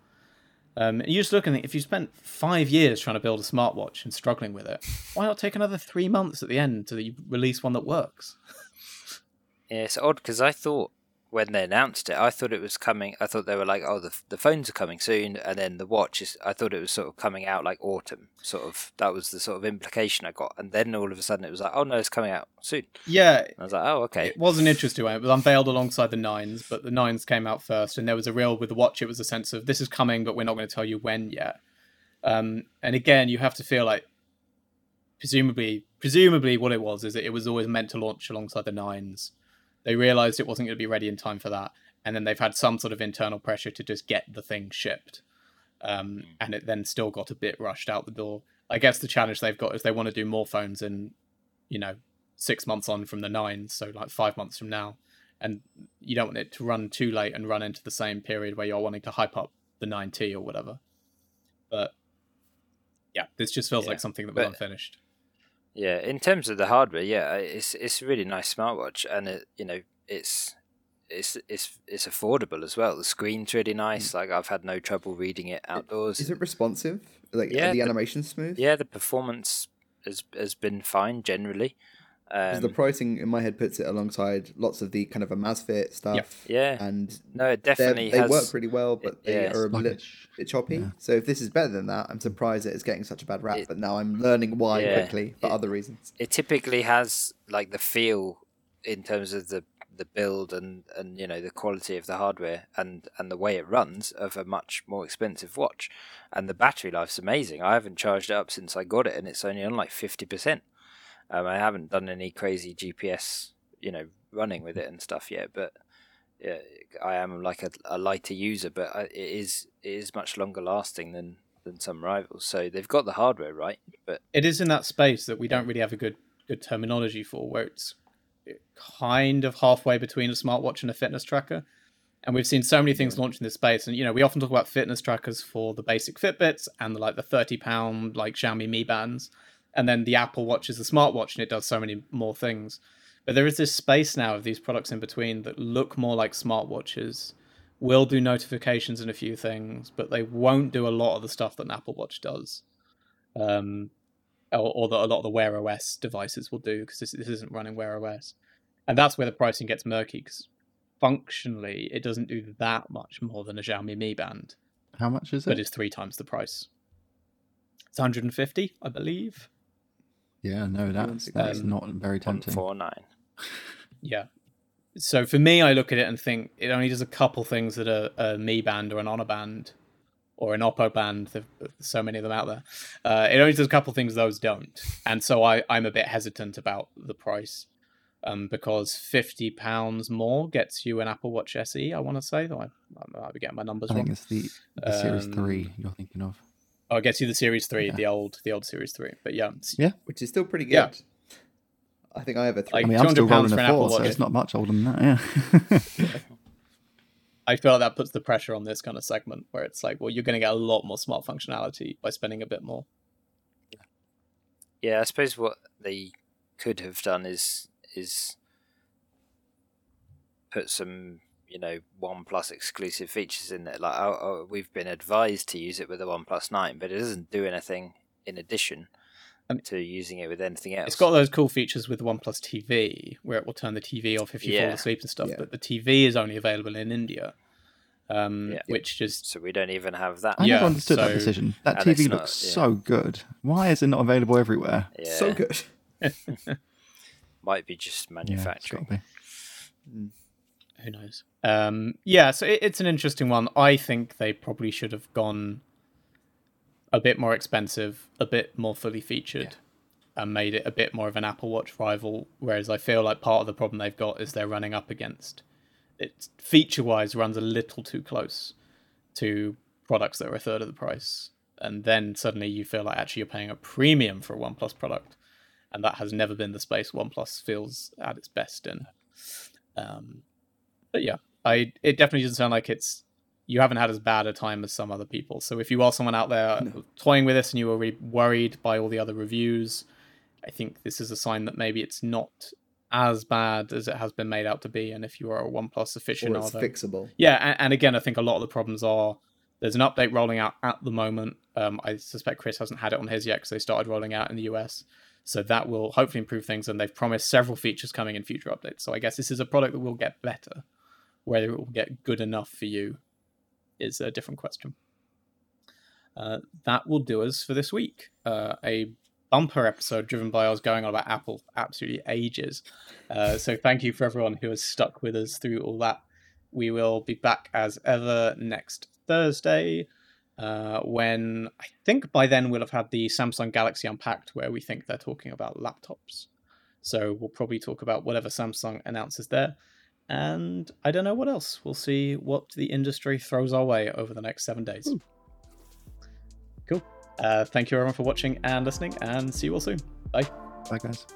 Um, you just look and think, if you spent five years trying to build a smartwatch and struggling with it, why not take another three months at the end to release one that works? yeah, it's odd because I thought when they announced it, I thought it was coming. I thought they were like, "Oh, the the phones are coming soon," and then the watch is. I thought it was sort of coming out like autumn, sort of. That was the sort of implication I got, and then all of a sudden it was like, "Oh no, it's coming out soon." Yeah, and I was like, "Oh, okay." It was an interesting one. It was unveiled alongside the nines, but the nines came out first, and there was a real with the watch. It was a sense of this is coming, but we're not going to tell you when yet. Um, and again, you have to feel like presumably, presumably, what it was is that it was always meant to launch alongside the nines they realized it wasn't going to be ready in time for that, and then they've had some sort of internal pressure to just get the thing shipped, um, hmm. and it then still got a bit rushed out the door. I guess the challenge they've got is they want to do more phones in, you know, six months on from the nine, so like five months from now, and you don't want it to run too late and run into the same period where you're wanting to hype up the 9T or whatever. But yeah, this just feels Yeah, like something that was but- unfinished. Yeah, in terms of the hardware, yeah, it's it's a really nice smartwatch, and it you know it's it's it's it's affordable as well. The screen's really nice. Mm. Like I've had no trouble reading it outdoors. Is it responsive? Like Yeah, are the the- animation smooth? Yeah, the performance has has been fine generally. 'Cause Um, the pricing in my head puts it alongside lots of the kind of Amazfit stuff. yeah, And no, it definitely they has. work pretty well, but they yeah, are a bit, bit choppy. Yeah. So if this is better than that, I'm surprised that it's getting such a bad rap. It- but now I'm learning why Yeah, quickly for it- other reasons. it typically has like the feel in terms of the the build and and you know the quality of the hardware and and the way it runs of a much more expensive watch and the battery life's amazing i haven't charged it up since i got it and it's only on like 50% um, i haven't done any crazy gps you know running with it and stuff yet but yeah, i am like a, a lighter user but I, it is it is much longer lasting than than some rivals. So they've got the hardware right but It is in that space that we don't really have a good good terminology for, where it's kind of halfway between a smartwatch and a fitness tracker. And we've seen so many things launch in this space, and you know we often talk about fitness trackers for the basic Fitbits and the, like the thirty pound like Xiaomi Mi Bands, and then the Apple Watch is the smartwatch and it does so many more things. But there is this space now of these products in between that look more like smartwatches, will do notifications and a few things, but they won't do a lot of the stuff that an Apple Watch does. Um, or, or that a lot of the Wear OS devices will do because this, this isn't running Wear OS. And that's where the pricing gets murky because functionally it doesn't do that much more than a Xiaomi Mi Band, How much is it? but it's three times the price. It's 150, I believe. Yeah, no, that's that's Um, not very tempting. four nine Yeah. So for me, I look at it and think it only does a couple things that a, a Mi Band or an Honor Band or an Oppo Band. There's so many of them out there. Uh, it only does a couple things those don't, and so I, I'm a bit hesitant about the price. Um, because fifty pounds more gets you an Apple Watch SE. I want to say, though I, I might be getting my numbers I think it's the, the Series Um, Three you're thinking of. Oh, it gets you the Series Three, Yeah. the old, the old Series Three. But yeah, Yeah. Which is still pretty good. Yeah. I think I have a three. Like, I mean, I'm still £200 rolling for a an Apple four, so Watch. it's not much older than that. Yeah. I feel like that puts the pressure on this kind of segment where it's like, well, you're going to get a lot more smart functionality by spending a bit more. Yeah, I suppose what they could have done is is put some you know OnePlus exclusive features in there. Like oh, oh, we've been advised to use it with the OnePlus Nine, but it doesn't do anything in addition Um, to using it with anything else. It's got those cool features with the OnePlus TV where it will turn the TV off if you fall asleep and stuff, Yeah. but the TV is only available in India, um, Yeah. which just so we don't even have that. I Yeah, never understood that decision. That TV not- looks yeah. so good. Why is it not available everywhere? Yeah, So good. might be just Yeah, it's manufacturing. Who knows? Um, yeah, so it, it's an interesting one. I think they probably should have gone a bit more expensive, a bit more fully featured, and made it a bit more of an Apple Watch rival. Whereas I feel like part of the problem they've got is they're running up against it feature wise runs a little too close to products that are a third of the price. And then suddenly you feel like actually you're paying a premium for a OnePlus product. And that has never been the space OnePlus feels at its best in. Um, but yeah, I it definitely doesn't sound like it's you haven't had as bad a time as some other people. So if you are someone out there toying with this and you were really worried by all the other reviews, I think this is a sign that maybe it's not as bad as it has been made out to be. And if you are a OnePlus Or it's aficionado, fixable. yeah, and, and again, I think a lot of the problems are there's an update rolling out at the moment. Um, I suspect Chris hasn't had it on his yet because they started rolling out in the US. So that will hopefully improve things, and they've promised several features coming in future updates. So I guess this is a product that will get better. Whether it will get good enough for you is a different question. Uh, that will do us for this week. Uh, a bumper episode driven by us going on about Apple for absolutely ages. Uh, so thank you for everyone who has stuck with us through all that. We will be back as ever next Thursday. Uh, when I think by then we'll have had the Samsung Galaxy Unpacked, where we think they're talking about laptops. So we'll probably talk about whatever Samsung announces there. And I don't know what else. We'll see what the industry throws our way over the next seven days. Ooh. Cool. Uh, thank you everyone for watching and listening, and see you all soon. Bye. Bye, guys.